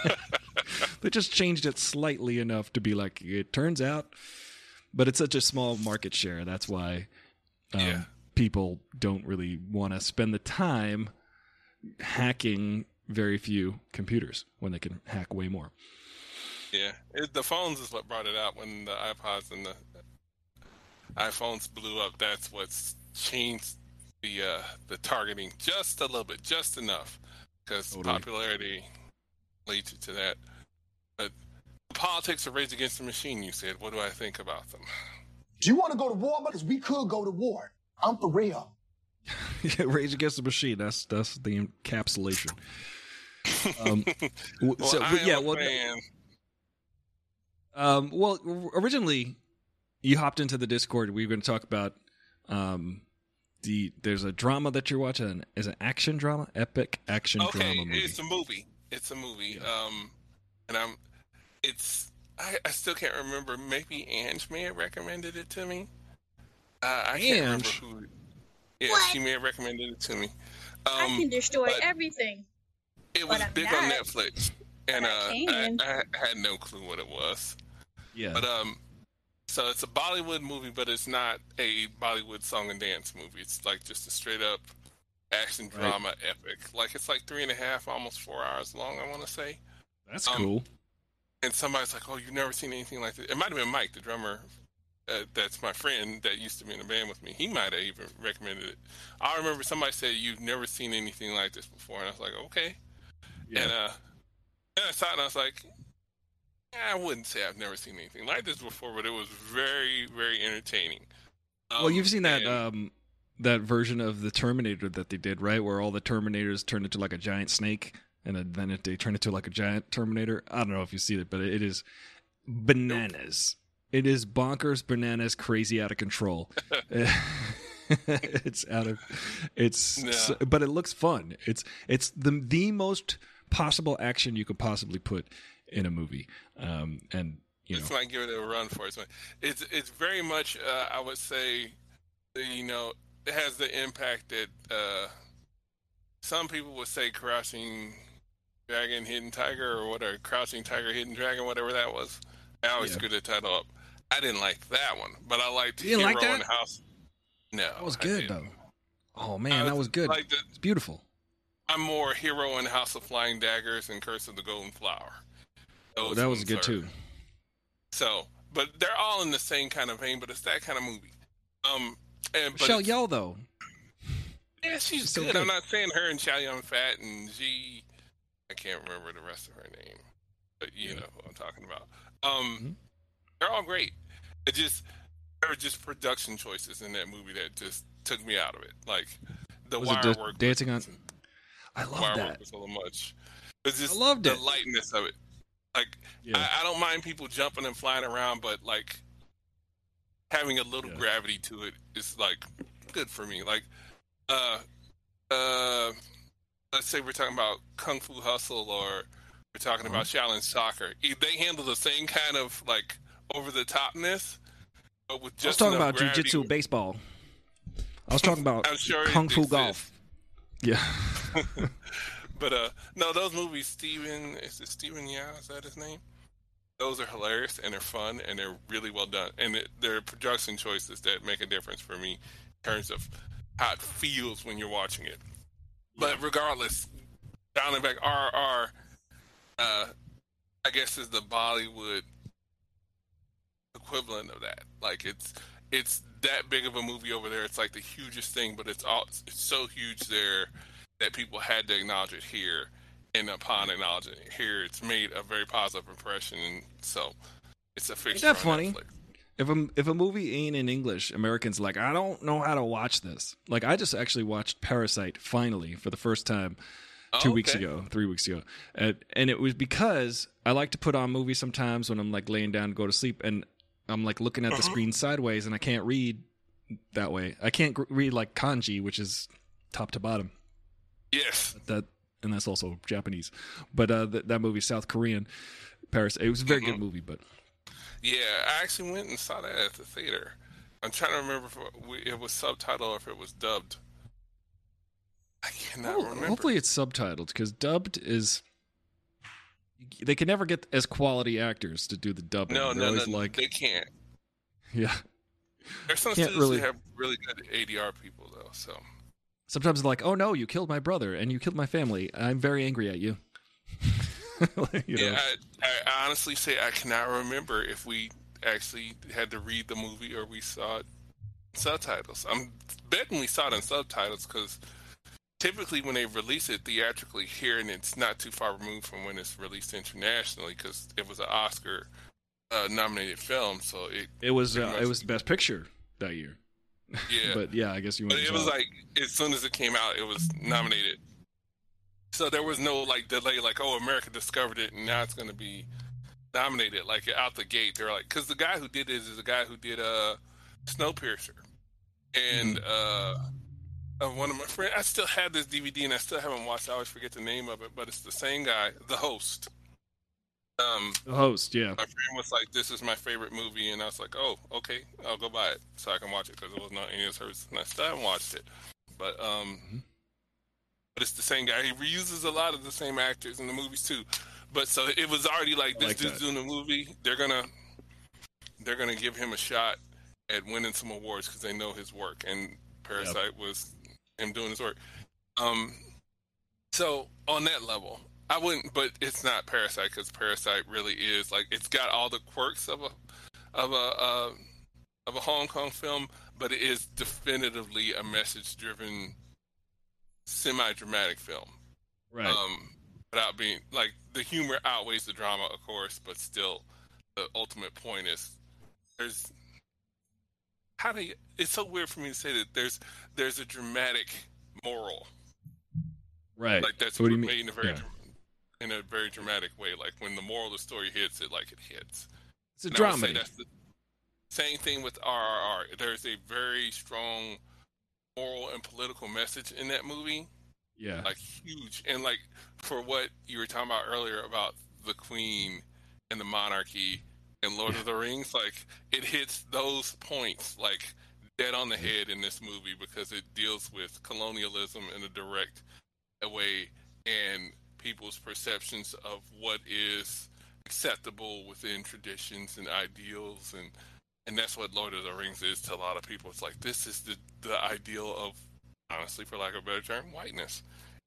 they just changed it slightly enough to be like it turns out, but it's such a small market share. That's why um, Yeah. People don't really want to spend the time hacking very few computers when they can hack way more. Yeah, it, the phones is what brought it out when the iPods and the iPhones blew up. That's what's changed the uh, the targeting just a little bit, just enough, because Totally. popularity leads you to that. But politics of Rage Against the Machine, you said. What do I think about them? Do you want to go to war? Because we could go to war. I'm for real. Rage Against the Machine. That's that's the encapsulation. Um, Well, so, but yeah, well, fan. um, well, originally you hopped into the Discord. We were going to talk about um, the there's a drama that you're watching. Is an action drama, epic action Okay, drama movie. it's a movie. It's a movie. Um, and I'm. It's. I, I still can't remember. Maybe Ange may have recommended it to me. Uh, I can't remember who. Yeah, What? she may have recommended it to me. I Um, can destroy everything. it was but I'm big on. Netflix, and uh, I I. I had no clue what it was. yeah, But um, so it's a Bollywood movie, but it's not a Bollywood song and dance movie. It's like just a straight up action Right. drama epic. Like it's like three and a half, almost four hours long. I want to say. that's um, cool. And somebody's like, "Oh, you've never seen anything like this." It might have been Mike, the drummer. Uh, that's my friend that used to be in the band with me. He might have even recommended it. I remember somebody said you've never seen anything like this before, and I was like, "Okay." Yeah. And uh, and I saw it, and I was like, I wouldn't say I've never seen anything like this before, but it was very, very entertaining. well, Um, you've seen that and- um, that version of the Terminator that they did, right? Where all the Terminators turned into like a giant snake, and then- they turn into like a giant Terminator. I don't know if you see it, but it is bananas. It is bonkers, bananas, crazy, out of control. it's out of it's Yeah. so- but it looks fun it's it's the the most possible action you could possibly put in a movie um and you know Just might give it a run for it. It's it's very much, uh, I would say, you know, it has the impact that uh, some people would say Crouching Dragon, Hidden Tiger, or whatever, Crouching Tiger, Hidden Dragon, whatever that was. I always Yeah. screw the title up. I didn't like that one, but I liked You didn't Hero like that? in House. No, that was good though oh man that was good Like the, it's beautiful I'm more Hero in House of Flying Daggers and Curse of the Golden Flower. oh, that was good are- too So, but they're all in the same kind of vein, but it's that kind of movie. Um, and but Michelle Yeoh though yeah, she's she's so good. good. I'm not saying her and Chow Yun Fat and G. I can't remember the rest of her name, but you Yeah. know who I'm talking about. Um, Mhm. They're all great. It just there were just production choices in that movie that just took me out of it. Like the Was wire work, dancing on- I love wire that work was much. It's just loved the it. lightness of it. Like yeah I, I don't mind people jumping and flying around, but like having a little Yeah. gravity to it is like good for me. Like, uh, uh, let's say we're talking about Kung Fu Hustle or we're talking about Uh-huh. Shaolin Soccer. They handle the same kind of like over the topness, but with I was talking about gravity. jiu-jitsu baseball I was talking about sure kung fu golf yeah But uh, no, those movies, Steven, is it Steven Yao? Is that his name? Those are hilarious and they're fun and they're really well done. And it, they're production choices that make a difference for me in terms of how it feels when you're watching it. But regardless, down and back, RR, uh, I guess is the Bollywood equivalent of that. Like it's it's that big of a movie over there. It's like the hugest thing, but it's all it's so huge there that people had to acknowledge it here. And upon acknowledging it here, it's made a very positive impression. And so it's a fixture. that on funny? Netflix. If a if a movie ain't in English, Americans like I don't know how to watch this. Like I just actually watched Parasite finally for the first time oh, two Oh, weeks ago, three weeks ago, and, and it was because I like to put on movies sometimes when I'm like laying down to go to sleep, and I'm like looking at the Uh-huh. screen sideways, and I can't read that way. I can't gr- read like kanji, which is top to bottom. Yes. That and that's also Japanese, but uh, that that movie South Korean. Paris. It was a very Mm-hmm. good movie, but Yeah, I actually went and saw that at the theater. I'm trying to remember if it- was subtitled or if it was dubbed. I cannot Ho- remember. Hopefully, it's subtitled because dubbed is. They can never get as quality actors to do the dubbing. no, They're no, no, like, they can't. yeah. There's some Can't studios really- that have really good ADR people though. So Sometimes they're like, "Oh no, you killed my brother and you killed my family. I'm very angry at you." you know? yeah, I, I honestly say I cannot remember if we actually had to read the movie or we saw it subtitles. I'm betting we saw it in subtitles because typically when they release it theatrically here and it's not too far removed from when it's released internationally because it was an Oscar uh, nominated film, so it It was uh, much. it was the best picture that year. yeah. But yeah, I guess you. But it was like as soon as it came out, it was nominated. So there was no like delay, like oh, America discovered it and now it's going to be nominated. Like out the gate, they're like, because the guy who did this is the guy who did uh, Snowpiercer, and uh, uh, one of my friends. I still have this DVD and I still haven't watched. it. I always forget the name of it, but it's the same guy, the host. Um, the host. Yeah, my friend was like, "This is my favorite movie," and I was like, "Oh, okay, I'll go buy it so I can watch it because it was not any of hers." And I still haven't watched it, but um, Mhm. but it's the same guy. He reuses a lot of the same actors in the movies too. But so it was already like this like dude's that. doing a movie. They're gonna they're gonna give him a shot at winning some awards because they know his work. And Parasite was him doing his work. Um, so on that level, I wouldn't. But it's not Parasite because Parasite really is like it's got all the quirks of a of a uh, of a Hong Kong film, but it is definitively a message driven semi dramatic film. right. Um, without being like the humor outweighs the drama, of course, but still, the ultimate point is there's how do you? It's so weird for me to say that there's there's a dramatic moral Right. like that's what do you made mean? in a very Yeah. in a very dramatic way. Like when the moral of the story hits it, like it hits. It's a And I would say dramedy. that's the same thing with RRR. There's a very strong moral and political message in that movie, Yeah. like huge. And like for what you were talking about earlier about the Queen and the monarchy and Lord of the Rings, like it hits those points like dead on the head in this movie because it deals with colonialism in a direct way and people's perceptions of what is acceptable within traditions and ideals and and that's what Lord of the Rings is to a lot of people. It's like this is the the ideal of honestly, for lack of a better term, whiteness.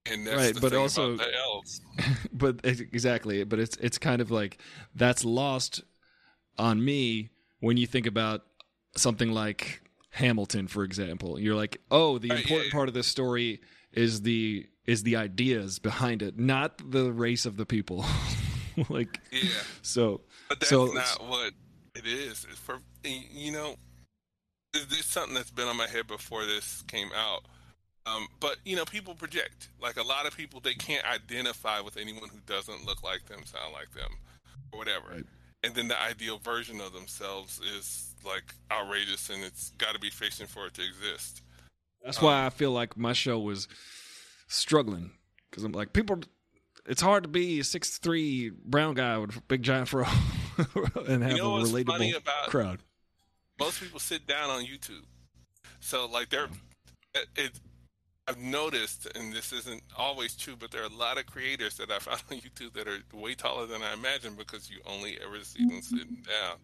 And that's Right, the but also- about the elves. but exactly but it's it's kind of like that's lost on me when you think about something like hamilton for example you're like oh the important part of this story is the is the ideas behind it not the race of the people like Yeah. so But that's So- not what it is. It's for you know, it's something that's been on my head before this came out. Um, but you know, people project. Like a lot of people, they can't identify with anyone who doesn't look like them, sound like them, or whatever. Right. And then the ideal version of themselves is like outrageous, and it's got to be fiction for it to exist. that's why um, i feel like my show was struggling because i'm like people it's hard to be a six three brown guy with a big giant fro and have know a relatable about- crowd most people sit down on YouTube. So like they're it, it I've noticed and this isn't always true, but there are a lot of creators that I found on YouTube that are way taller than I imagined because you only ever see them mm-hmm. sitting down.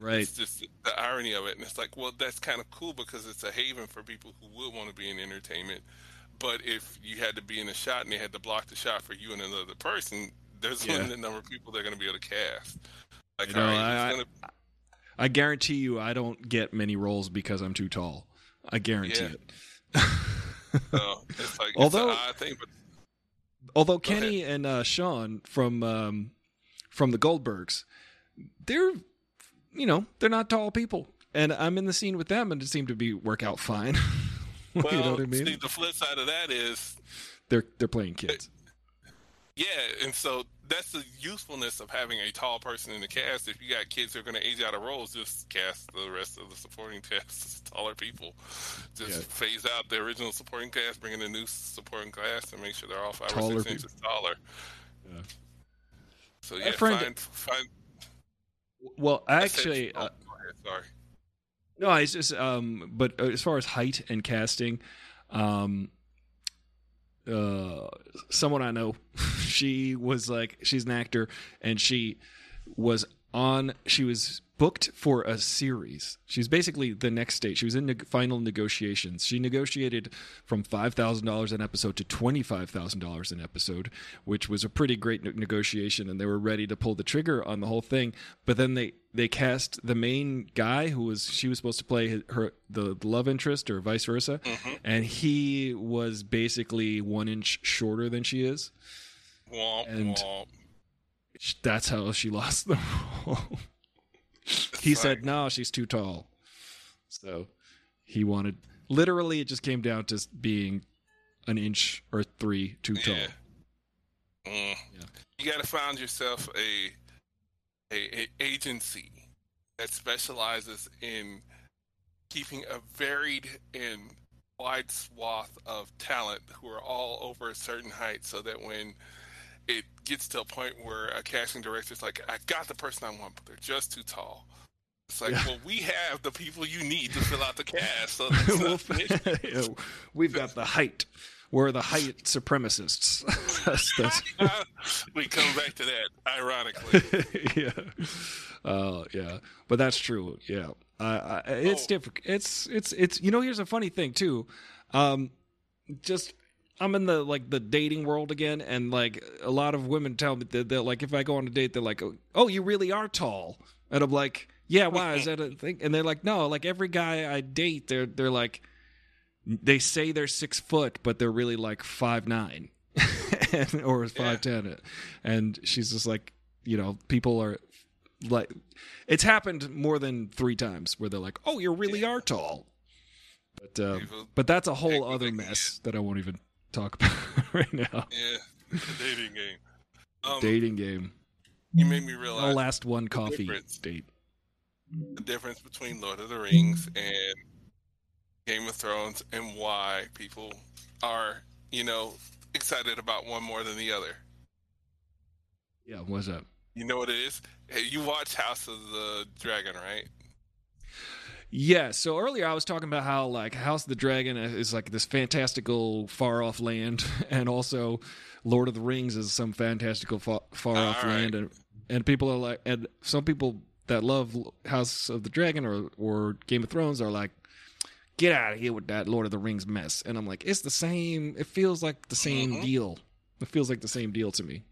right It's just the irony of it. And it's like, well, that's kind of cool because it's a haven for people who would want to be in entertainment. But if you had to be in a shot and they had to block the shot for you and another person, there's a Yeah. limited number of people they're going to be able to cast. Like, You know, right, I- gonna- I guarantee you, I don't get many roles because I'm too tall. I guarantee Yeah. it. so it's like Although- it's an odd thing, but Although Go ahead. Kenny and uh, Sean from um, from the Goldbergs, they're you know they're not tall people, and I'm in the scene with them, and it seemed to be work out fine. well, you know what I mean? see, the flip side of that is, they're they're playing kids. Yeah, and so that's the usefulness of having a tall person in the cast. If you got kids who are going to age out of roles, just cast the rest of the supporting cast as taller people. Just Yeah. phase out the original supporting cast, bring in a new supporting cast, and make sure they're all five Taller or six people. inches taller. Yeah. So yeah, friend- find, find Well, actually, oh, uh, sorry. No, it's just um but as far as height and casting, um uh someone I know, she was like she's an actor and she was on she was booked for a series. She's basically the next stage. She was in neg- final negotiations. She negotiated from $5,000 an episode to $25,000 an episode, which was a pretty great ne- negotiation and they were ready to pull the trigger on the whole thing. But then they they cast the main guy who was she was supposed to play her, her the, love interest or vice versa, mm-hmm. and he was basically 1 inch shorter than she is. Womp, and- womp. That's how she lost the role. He said, "No, she's too tall." So he wanted. Literally, it just came down to being an inch or three too tall. Yeah. Mm. Yeah. You got to find yourself a, a a agency that specializes in keeping a varied and wide swath of talent who are all over a certain height, so that when it gets to a point where a casting director's like, "I got the person I want, but they're just too tall." It's like, Yeah. well, we have the people you need to fill out the cast. So We'll not an issue. f- We've got the height. We're the height supremacists. that's, that's, we come back to that, ironically. yeah. Uh, yeah. But that's true. Yeah. I I, it's Oh. different. It's it's it's. You know, here's a funny thing too. Um, just I'm in the like the dating world again, and like a lot of women tell me that they're like, if I go on a date, they're like, "Oh, you really are tall," and I'm like, "Yeah, why is that a thing?" And they're like, "No, like every guy I date, they're they're like." They say they're six foot, but they're really like five nine. and, or five ten, and she's just like, you know, people are like, it's happened more than three times where they're like, oh, you really are tall, but um, but that's a whole other mess that I won't even talk about right now. Yeah, dating game. Um, Dating game. you made me realize last one coffee difference. date. the difference between Lord of the Rings and Game of Thrones and why people are, you know, excited about one more than the other. Yeah, what's up? You know what it is? Hey, you watch House of the Dragon, right? Yeah, so earlier I was talking about how like House of the Dragon is like this fantastical far off land, and also Lord of the Rings is some fantastical fa- far off right. land, and and people are like, and some people that love House of the Dragon or or Game of Thrones are like, get out of here with that Lord of the Rings mess, and I'm like, it's the same. It feels like the same Mhm. deal. It feels like the same deal to me.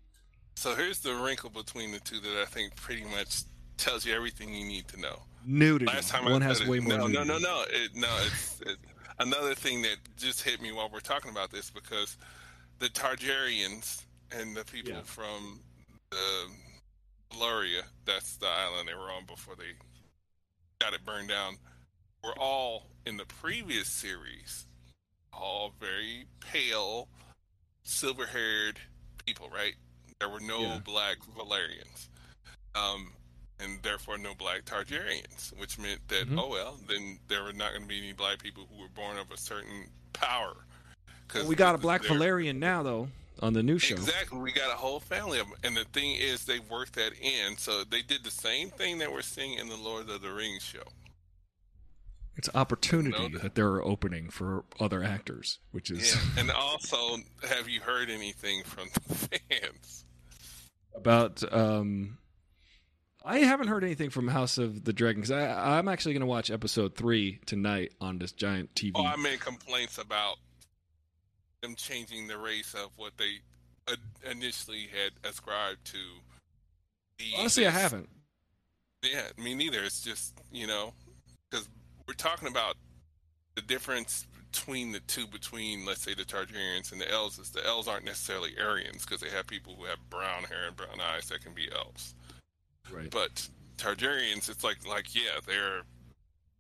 So here's the wrinkle between the two that I think pretty much tells you everything you need to know. Nudity. Last time One I has way it, more. No, no, nudity. no, no. It, no, it's it, another thing that just hit me while we're talking about this because the Targaryens and the people Yeah. from the Valyria, that's the island they were on before they got it burned down, were all in the previous series, all very pale, silver-haired people, right? There were no Yeah. black Valyrians. Um, and therefore no black Targaryens, which meant that Mhm. oh well, then there were not going to be any black people who were born of a certain power. Because we got a black Valerian now though on the new show. Exactly, we got a whole family of them, and the thing is, they worked that in, so they did the same thing that we're seeing in the Lord of the Rings show. It's opportunity No. that they're opening for other actors, which is Yeah, and also, have you heard anything from the fans? about. Um, I haven't heard anything from House of the Dragon because I'm actually going to watch episode three tonight on this giant TV. Oh, I made complaints about them changing the race of what they uh, initially had ascribed to. The, Honestly, I haven't. Yeah, me neither. It's just you know, because we're talking about the difference between the two, between let's say the Targaryens and the Elves. Is the Elves aren't necessarily Aryans because they have people who have brown hair and brown eyes that can be Elves. Right. But Targaryens, it's like like yeah, they're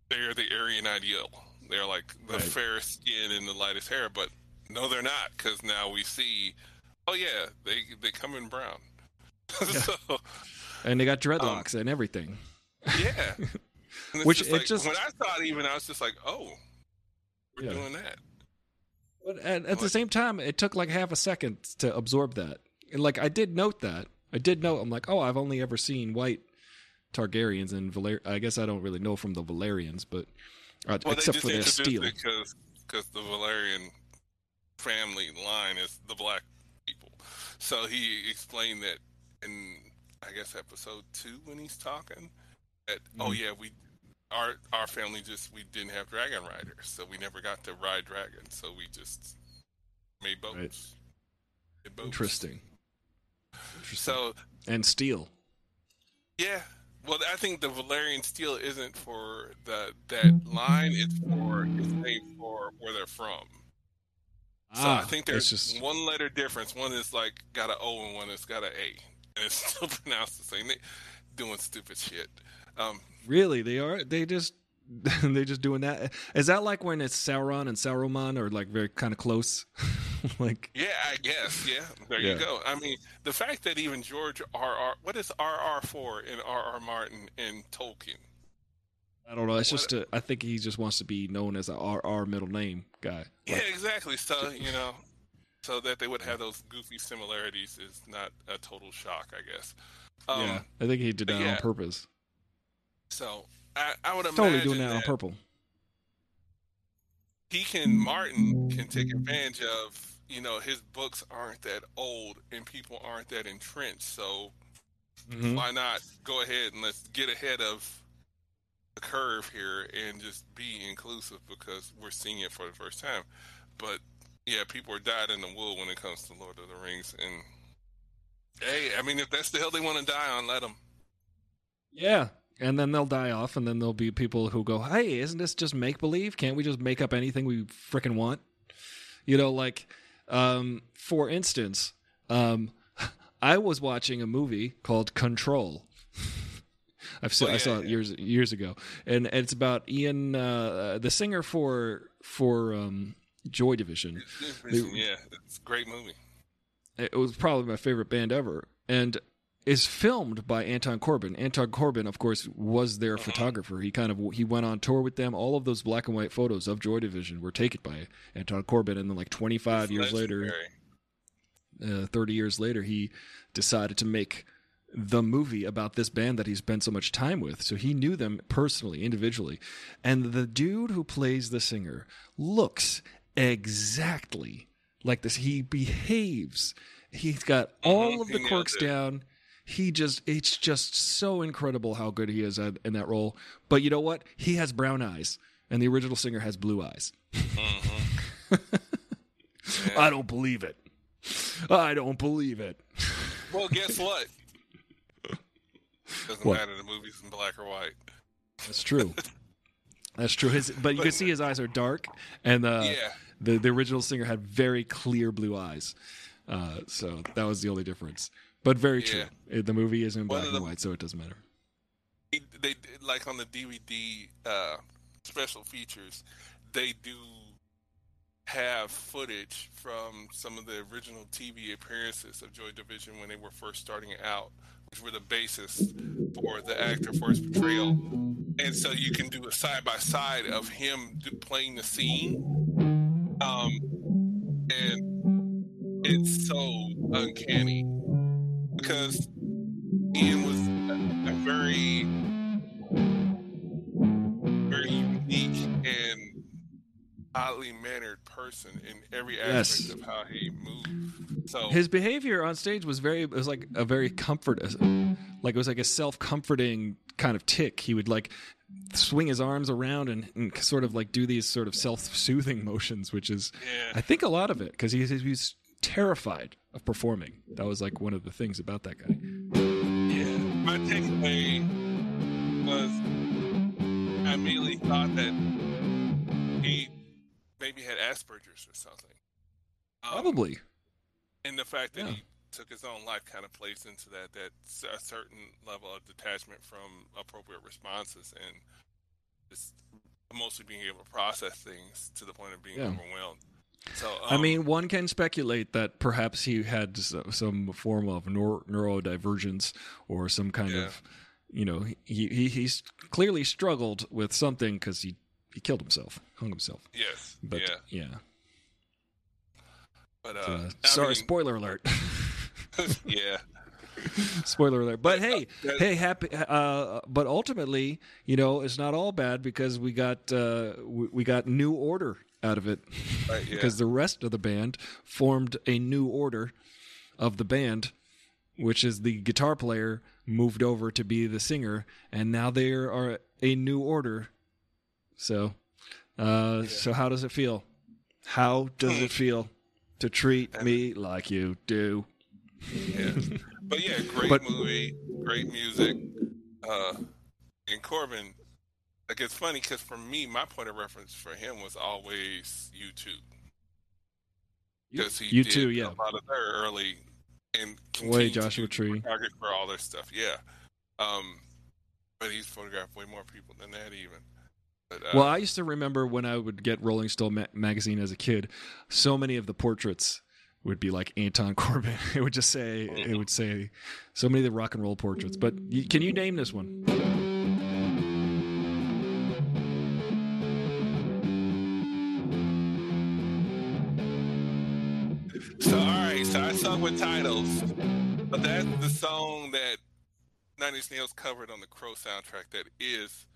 they're the Aryan ideal. They're like the Right. fairest skin and the lightest hair, but no, they're not because now we see, oh yeah, they they come in brown. so and they got dreadlocks um, and everything. yeah, And Which just it like, just- when I saw it, even I was just like, oh, we're Yeah. doing that. But at, at the What? same time, it took like half a second to absorb that. And like I did note that. I did know. I'm like, oh, I've only ever seen white Targaryens and Valer. I guess I don't really know from the Valerians, but uh, Well, except for their steel. because because the Valerian family line is the black people. So he explained that in I guess episode two when he's talking that oh Mhm. yeah we our our family just we didn't have dragon riders so we never got to ride dragons so we just made boats. Right. Made boats. Interesting. Interesting. So and steel. Yeah. Well, I think the Valyrian steel isn't for the that line. It's for it's named for where they're from. So I think there's Ah, just one letter difference. One is like got an O and one has got an A, and it's still pronounced the same. They doing stupid shit. Um, really they are they just they just doing that. Is that like when it's Sauron and Saruman are like very kind of close? like yeah, I guess. Yeah, there Yeah. you go. I mean, the fact that even George R. R. What is R. R. for in R. R. Martin and Tolkien? I don't know. It's What- just a, I think he just wants to be known as a RR middle name guy. Yeah, exactly. So you know, so that they would have those goofy similarities is not a total shock, I guess. Um, yeah. I think he did that yeah. on purpose. So I, I would imagine Totally doing that on purple. he can Martin can take advantage of. You know, his books aren't that old and people aren't that entrenched. So Mhm. why not go ahead and let's get ahead of the curve here and just be inclusive because we're seeing it for the first time. But yeah, people are dyed in the wool when it comes to Lord of the Rings, and hey, I mean, if that's the hill they want to die on, let them. Yeah. And then they'll die off, and then there'll be people who go, "Hey, isn't this just make believe? Can't we just make up anything we freaking want?" You know, like, um, for instance, Um, I was watching a movie called Control. I've seen, Oh, I yeah, saw it yeah. years years ago, and it's about Ian, uh, the singer for for um, Joy Division. yeah, it's a great movie. It was probably my favorite band ever, and is filmed by Anton Corbijn. Anton Corbijn, of course, was their photographer. He kind of he went on tour with them. All of those black and white photos of Joy Division were taken by Anton Corbijn, and then like 25 It's years later, uh, 30 years later, he decided to make the movie about this band that he spent so much time with. So he knew them personally, individually. And the dude who plays the singer looks exactly like this. He behaves. He's got all of the quirks down. He just, it's just so incredible how good he is in that role. But you know what? He has brown eyes, and the original singer has blue eyes. I don't believe it. I don't believe it. Well, guess what? Doesn't What? matter. The movie's in black or white. That's true. That's true. His, but you can see his eyes are dark, and uh, Yeah. the the original singer had very clear blue eyes. Uh, so that was the only difference. But very true. Yeah. Uh, The movie is in black and white, so it doesn't matter. They, they like on the DVD uh, special features, they do have footage from some of the original TV appearances of Joy Division when they were first starting out, which were the basis for the actor for his portrayal. And so you can do a side by side of him playing the scene, um, and it's so uncanny because Ian was a, a very, very unique and oddly mannered person in every aspect Yes. of how he moved. So His behavior on stage was very it was like a very comfort uh, like it was like a self-comforting kind of tic. He would like swing his arms around and, and sort of like do these sort of self-soothing motions, which is Yeah. I think a lot of it because he, he's terrified of performing. That was like one of the things about that guy. Yeah. My takeaway was I immediately thought that he maybe had Asperger's or something. Um, Probably. And the fact that Yeah. he took his own life kind of plays into that, that a certain level of detachment from appropriate responses and just mostly being able to process things to the point of being Yeah. overwhelmed. So, I um, mean, one can speculate that perhaps he had some form of neuro- neurodivergence or some kind Yeah. of, you know, he, he he's clearly struggled with something because he he killed himself, hung himself. yes, But yeah. yeah, But, uh, uh, sorry, mean, spoiler alert. yeah. spoiler alert. But hey, that- hey, happy. Uh, but ultimately, you know, it's not all bad because we got uh, we, we got new order out of it. Right, yeah. because the rest of the band formed a new order of the band, which is the guitar player moved over to be the singer, and now they are a new order. So, uh, so how does it feel? How does it feel to treat me like you do? Yeah. But yeah, great But- movie, great music. Uh, and Corbijn, like it's funny because for me, my point of reference for him was always U2. Because he You did too, yeah. a lot of their early and Way Joshua Tree. for all their stuff. Yeah. Um, but he's photographed way more people than that even. But, uh, Well, I used to remember when I would get Rolling Stone ma- magazine as a kid, so many of the portraits would be like Anton Corbijn. It would just say, it would say so many of the rock and roll portraits. But can you name this one? So all right, so I sung with titles, but that's the song that Nine Inch Nails covered on the Crow soundtrack. That is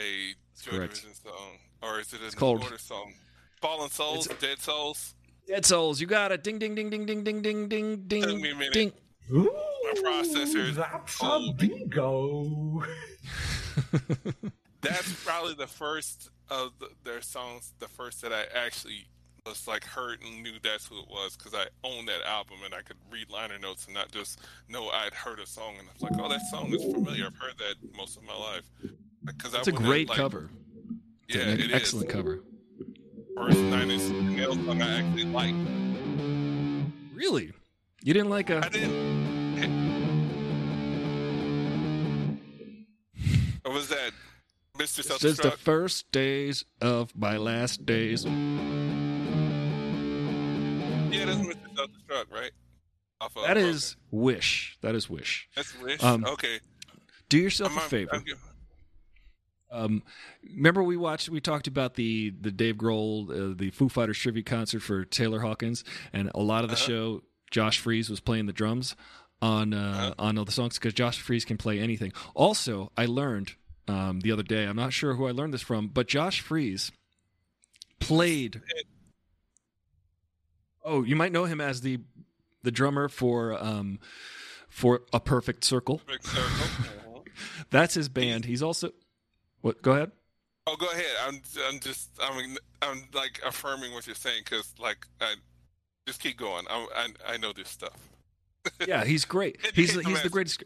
a Joy correct. Division song, or is it a called- Order song? Fallen Souls, Dead Souls. Dead Souls. You got it. Ding, ding, ding, ding, ding, ding, ding, ding, ding. Ding. Took me a minute. Ding. Ooh, processor is that's old. a bingo. That's probably the first of the, their songs, the first that I actually was like heard and knew that's who it was because I owned that album and I could read liner notes and not just know I'd heard a song and I was like, oh, that song is familiar. I've heard that most of my life. Because It's a great cover. It's Yeah, an it is. excellent cover. First Nails song I actually liked. Really? You didn't like a I didn't. Or was that Mr. Since the Self-Destruct? first days of my last days. Of, That is Wish. That is Wish. That's Wish. um, okay. Do yourself I'm- a favor. I'm- Um, remember we watched, we talked about the the Dave Grohl, uh, the Foo Fighters tribute concert for Taylor Hawkins, and a lot of the Uh-huh. show, Josh Freese was playing the drums on uh, on all the songs because Josh Freese can play anything. Also, I learned um, the other day. I'm not sure who I learned this from, but Josh Freese played. Oh, you might know him as the the drummer for um, for a Perfect Circle. Big circle. Mhm. That's his band. He's also what? Go ahead. Oh, go ahead. I'm, I'm just, I'm, I'm like affirming what you're saying because, like, I just keep going. I, I, I know this stuff. Yeah, he's great. He's he's the greatest.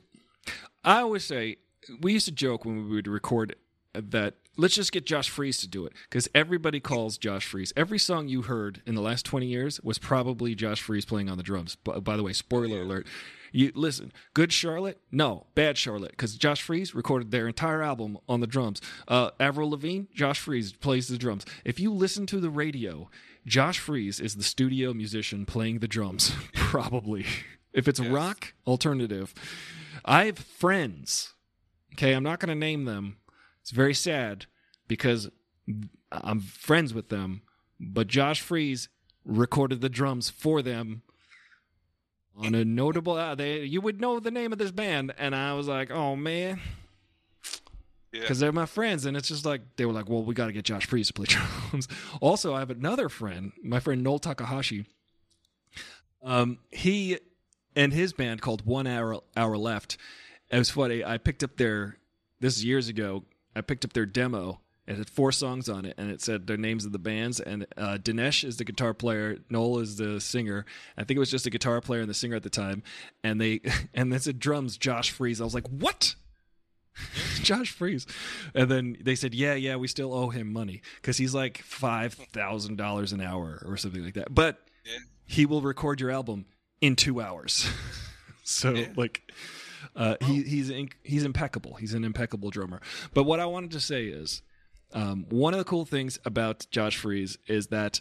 I always say we used to joke when we would record that let's just get Josh Freese to do it because everybody calls Josh Freese. Every song you heard in the last twenty years was probably Josh Freese playing on the drums. By, by the way, spoiler alert. You listen, good Charlotte? No, bad Charlotte, because Josh Freese recorded their entire album on the drums. Uh, Avril Lavigne, Josh Freese plays the drums. If you listen to the radio, Josh Freese is the studio musician playing the drums, probably. If it's rock, alternative. I have friends. Okay, I'm not going to name them. It's very sad because I'm friends with them, but Josh Freese recorded the drums for them on a notable uh, they you would know the name of this band and I was like, "Oh man, Yeah. because they're my friends and it's just like they were like well we got to get josh freese to play drums. Also i have another friend my friend noel takahashi. Um he and his band called one hour hour left. It was funny i picked up their this is years ago i picked up their demo it had four songs on it and it said their names of the bands and uh, dinesh is the guitar player noel is the singer i think it was just a guitar player and the singer at the time and they and then said drums josh freese i was like what Josh Freese. And then they said, yeah, yeah, we still owe him money because he's like $5,000 an hour or something like that. But Yeah. he will record your album in two hours. so, Yeah. like, uh, he, he's, in, he's impeccable. He's an impeccable drummer. But what I wanted to say is um, one of the cool things about Josh Freese is that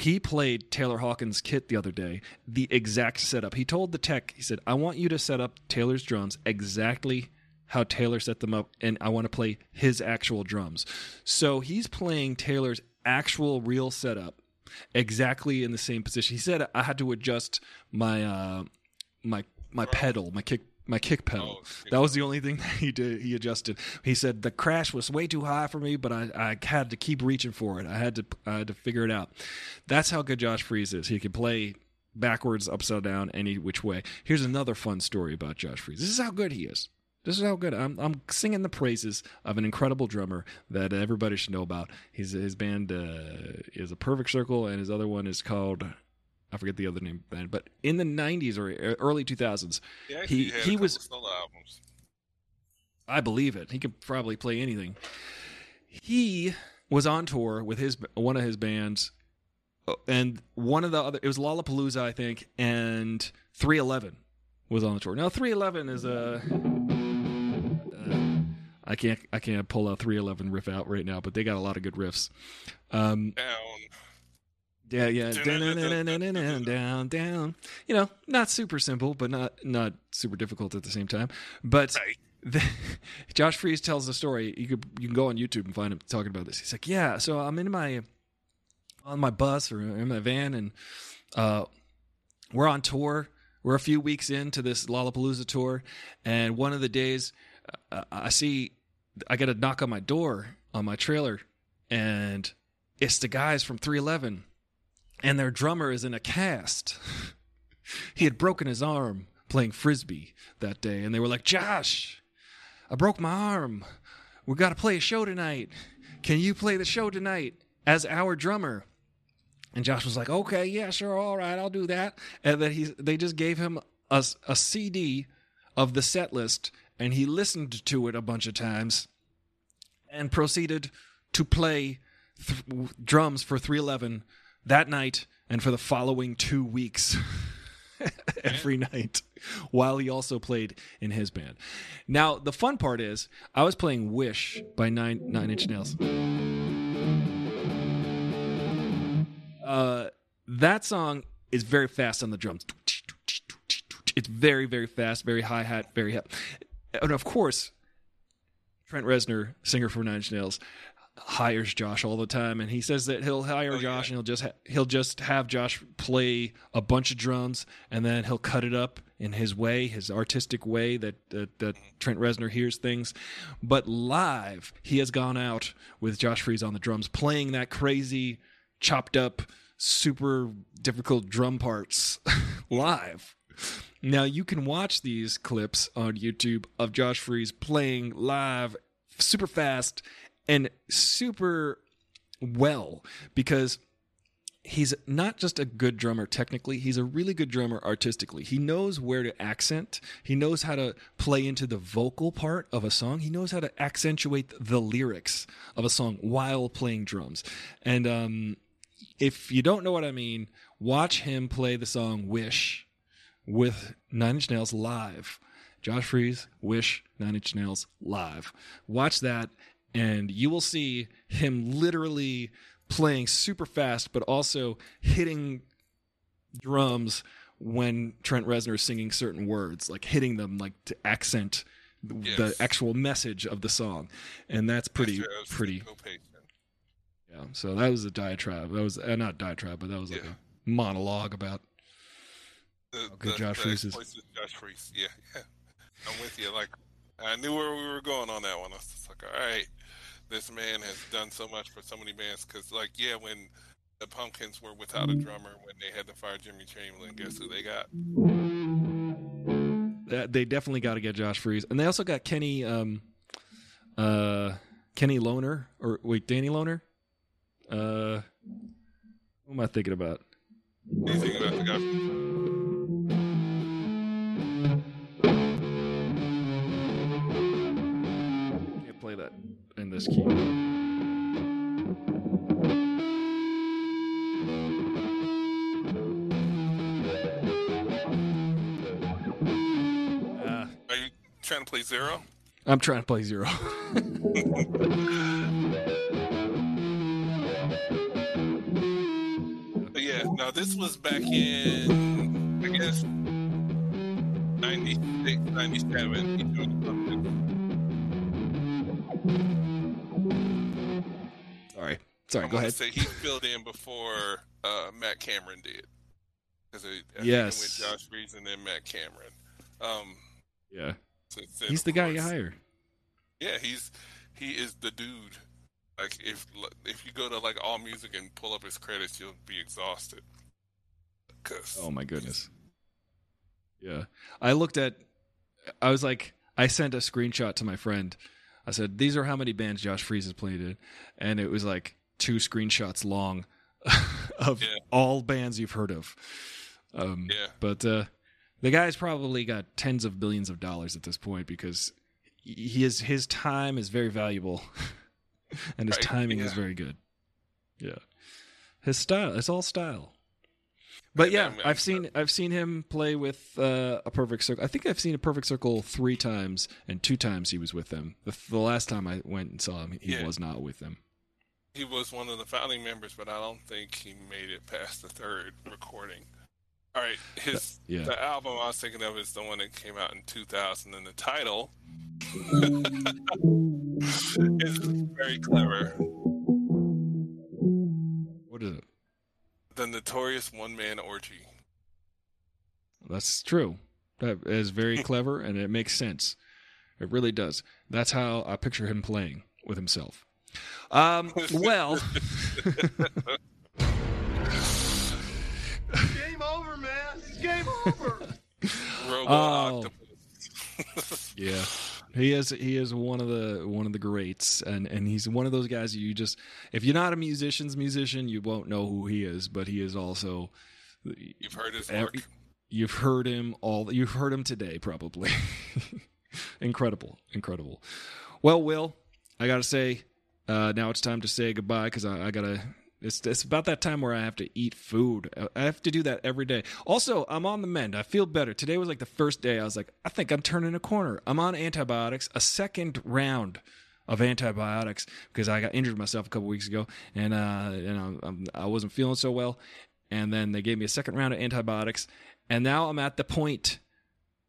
he played Taylor Hawkins' kit the other day, the exact setup. He told the tech, he said, I want you to set up Taylor's drums exactly how Taylor set them up, and I want to play his actual drums. So he's playing Taylor's actual real setup exactly in the same position. He said I had to adjust my uh, my my pedal, my kick my kick pedal. Oh, kick that was the only thing that he did. He adjusted. He said the crash was way too high for me, but I, I had to keep reaching for it. I had to I had to figure it out. That's how good Josh Freese is. He can play backwards, upside down, any which way. Here's another fun story about Josh Freese. This is how good he is. This is how good I'm. I'm singing the praises of an incredible drummer that everybody should know about. His his band uh, is a Perfect Circle, and his other one is called I forget the other name of the band. But in the '90s or early 2000s, He he had he couple was solo albums. I believe it. He could probably play anything. He was on tour with his one of his bands, uh, and one of the other it was Lollapalooza, I think, and 311 was on the tour. Now 311 is a uh, can't I can't pull a 311 riff out right now, but they got a lot of good riffs. Um, Down. Yeah, yeah, down, down, down. You know, not super simple, but not not super difficult at the same time. But Right. the, Josh Freese tells the story. You could you can go on YouTube and find him talking about this. He's like, yeah, so I'm in my on my bus or in my van, and uh, we're on tour. We're a few weeks into this Lollapalooza tour, and one of the days, uh, I see I get a knock on my door on my trailer, and it's the guys from 311, and their drummer is in a cast. he had broken his arm playing frisbee that day, and they were like, "Josh, I broke my arm. We got to play a show tonight. Can you play the show tonight as our drummer?" And Josh was like, "Okay, yeah, sure, all right, I'll do that." And then he they just gave him a, a CD of the set list, and he listened to it a bunch of times, and proceeded to play th- drums for 311 that night and for the following two weeks. every night while he also played in his band. Now, the fun part is I was playing Wish by Nine Nine Inch Nails. Uh, that song is very fast on the drums. It's very, very fast, very hi hat, very ha- And of course, Trent Reznor, singer for Nine Inch Nails, hires Josh all the time, and he says that he'll hire Oh, Josh yeah. and he'll just ha- he'll just have Josh play a bunch of drums, and then he'll cut it up in his way, his artistic way that that, that Trent Reznor hears things. But live, he has gone out with Josh Freese on the drums, playing that crazy, chopped up, super difficult drum parts live. Now you can watch these clips on YouTube of Josh Freese playing live super fast and super well because he's not just a good drummer technically, he's a really good drummer artistically. He knows where to accent, he knows how to play into the vocal part of a song, he knows how to accentuate the lyrics of a song while playing drums. And um, if you don't know what I mean, watch him play the song Wish with Nine Inch Nails live. Josh Freese, Wish, Nine Inch Nails live. Watch that, and you will see him literally playing super fast, but also hitting drums when Trent Reznor is singing certain words, like hitting them like to accent the actual message of the song, and that's pretty That's- that's pretty. Yeah. So that was a diatribe. That was uh, not diatribe, but that was like Yeah. a monologue about The, Okay, the, Josh the Freese is- Josh Freese. Yeah, yeah. I'm with you. Like, I knew where we were going on that one. I was like, all right, this man has done so much for so many bands. Because, like, yeah, when the Pumpkins were without a drummer, when they had to fire Jimmy Chamberlin, guess who they got? that they definitely got to get Josh Freese, and they also got Kenny, um, uh, Kenny Loner or wait, Danny Loner. Uh, who am I thinking about? This key. Uh, Are you trying to play Zero? I'm trying to play zero. Yeah, no, this was back in, I guess, 96, 97. Sorry. I'm Go ahead. Say he filled in before uh, Matt Cameron did. Because Yes. went Josh Reeves and then Matt Cameron. Um, Yeah, so he's the guy you hire. Yeah, he's he is the dude. Like if if you go to like All Music and pull up his credits, you'll be exhausted. Oh my goodness. Yeah. I looked at I was like I sent a screenshot to my friend. I said, These are how many bands Josh Freese has played in and it was like two screenshots long of Yeah. all bands you've heard of. Um Yeah. but uh the guy's probably got tens of billions of dollars at this point because he is his time is very valuable and his Right, timing is very good. Yeah. His style, it's all style. But yeah, I've seen I've seen him play with uh, a Perfect Circle. I think I've seen a Perfect Circle three times, and two times he was with them. The, the last time I went and saw him, he Yeah. was not with them. He was one of the founding members, but I don't think he made it past the third recording. All right, his Yeah. the album I was thinking of is the one that came out in 2000, and the title is very clever. What is it? The Notorious One Man Orgy. That's true. That is very clever, and it makes sense. It really does. That's how I picture him playing with himself. Um, well, Game over, man. It's game over. Robo Oh. Octopus. yeah, he is. He is one of the one of the greats, and and he's one of those guys you just if you're not a musician's musician, you won't know who he is. But he is also You've heard his Every- work. You've heard him all. You've heard him today, probably. incredible, incredible. Well, Will, I gotta say, uh, now it's time to say goodbye because I, I gotta It's it's about that time where I have to eat food. I have to do that every day. Also, I'm on the mend. I feel better. Today was like the first day I was like, I think I'm turning a corner. I'm on antibiotics, a second round of antibiotics because I got injured myself a couple weeks ago, and uh, you know I'm, I wasn't feeling so well. And then they gave me a second round of antibiotics, and now I'm at the point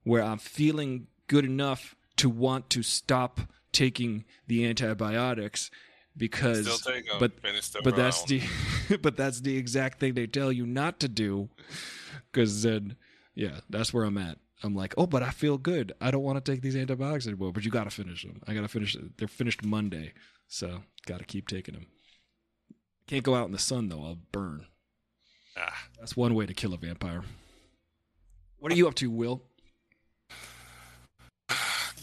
where I'm feeling good enough to want to stop taking the antibiotics because Still take 'em. but but that's the but that's the exact thing they tell you not to do. Because then yeah that's where i'm at. I'm like oh but i feel good. I don't want to take these antibiotics anymore. But you gotta finish them i gotta finish they're finished monday so gotta keep taking them can't go out in the sun though. I'll burn. Ah, that's one way to kill a vampire. What are you up to will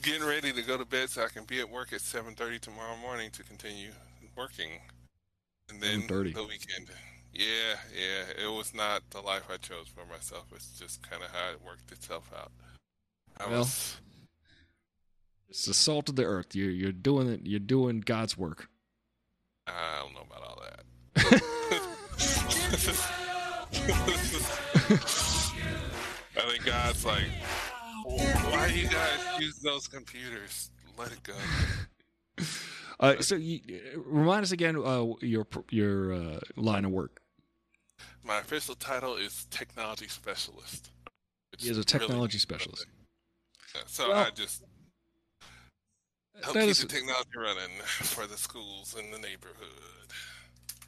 getting ready to go to bed so I can be at work at 7:30 tomorrow morning to continue working, and then 7:30. the weekend. Yeah, yeah, it was not the life I chose for myself. It's just kind of how it worked itself out. I Well. was, it's the salt of the earth you're, you're doing it you're doing god's work I don't know about all that. I think God's like, why do you guys use those computers? Let it go. uh, so you, remind us again uh, your your uh, line of work My official title is technology specialist. He is a technology means specialist. So Well, I just help keep is- the technology running for the schools in the neighborhood.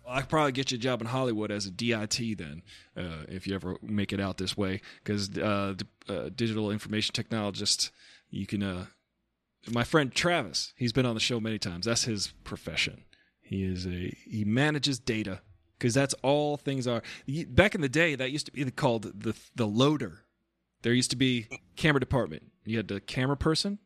I could probably get you a job in Hollywood as a DIT then, uh, if you ever make it out this way, because uh, uh, digital information technologist, you can. Uh, my friend Travis, he's been on the show many times. That's his profession. He is a he manages data because that's all things are. Back in the day, that used to be called the the loader. There used to be camera department. You had the camera person.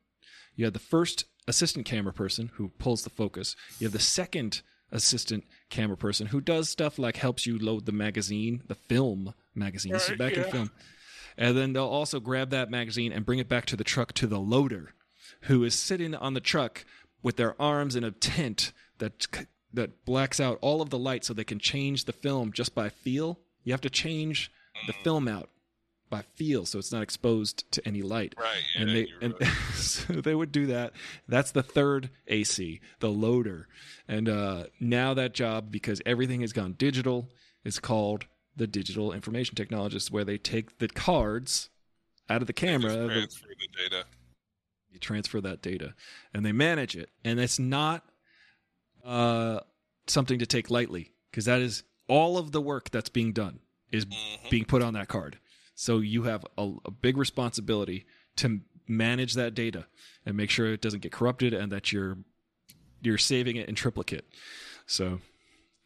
You had the first assistant camera person who pulls the focus. You have the second assistant camera person who does stuff like helps you load the magazine, the film magazine. Right, back in film. And then they'll also grab that magazine and bring it back to the truck to the loader, who is sitting on the truck with their arms in a tent that that blacks out all of the light so they can change the film just by feel. You have to change the film out by feel so it's not exposed to any light. Right, yeah, and they and right. so they would do that. That's the third ac the loader. And uh now that job because everything has gone digital is called the digital information technologist where they take the cards out of the camera Just the- transfer the data. you transfer that data and they manage it. And it's not uh, something to take lightly because that is all of the work that's being done is being put on that card so you have a, a big responsibility to manage that data and make sure it doesn't get corrupted and that you're you're saving it in triplicate so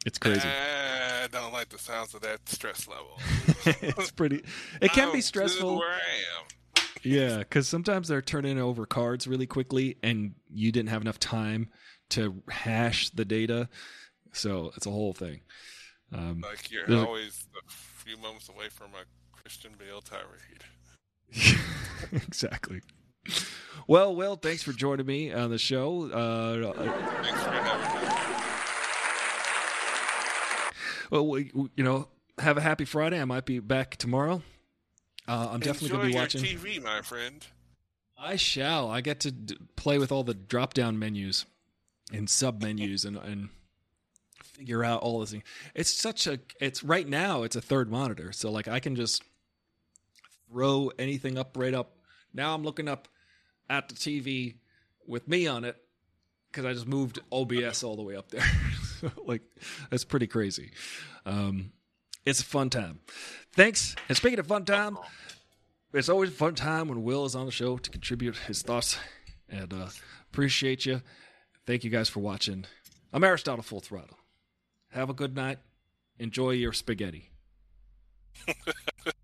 it's crazy I don't like the sounds of that stress level. it's pretty it can be stressful Where I am. Yeah, because sometimes they're turning over cards really quickly, and you didn't have enough time to hash the data, so it's a whole thing. Um, Like you're always a few moments away from a Christian Bale tirade. exactly. Well, Will, thanks for joining me on the show. Uh, Thanks for having me. well, we, we- you know, have a happy Friday. I might be back tomorrow. Uh, I'm definitely going to be watching. TV, my friend. I shall. I get to d- play with all the drop down menus and sub menus and, and figure out all this. It's such a it's right now it's a third monitor. So like I can just throw anything up right up. Now I'm looking up at the TV with me on it because I just moved OBS all the way up there. like that's pretty crazy. Um, it's a fun time. Thanks. And speaking of fun time, it's always a fun time when Will is on the show to contribute his thoughts. And uh, appreciate you. Thank you guys for watching. I'm Aristotle Full Throttle. Have a good night. Enjoy your spaghetti.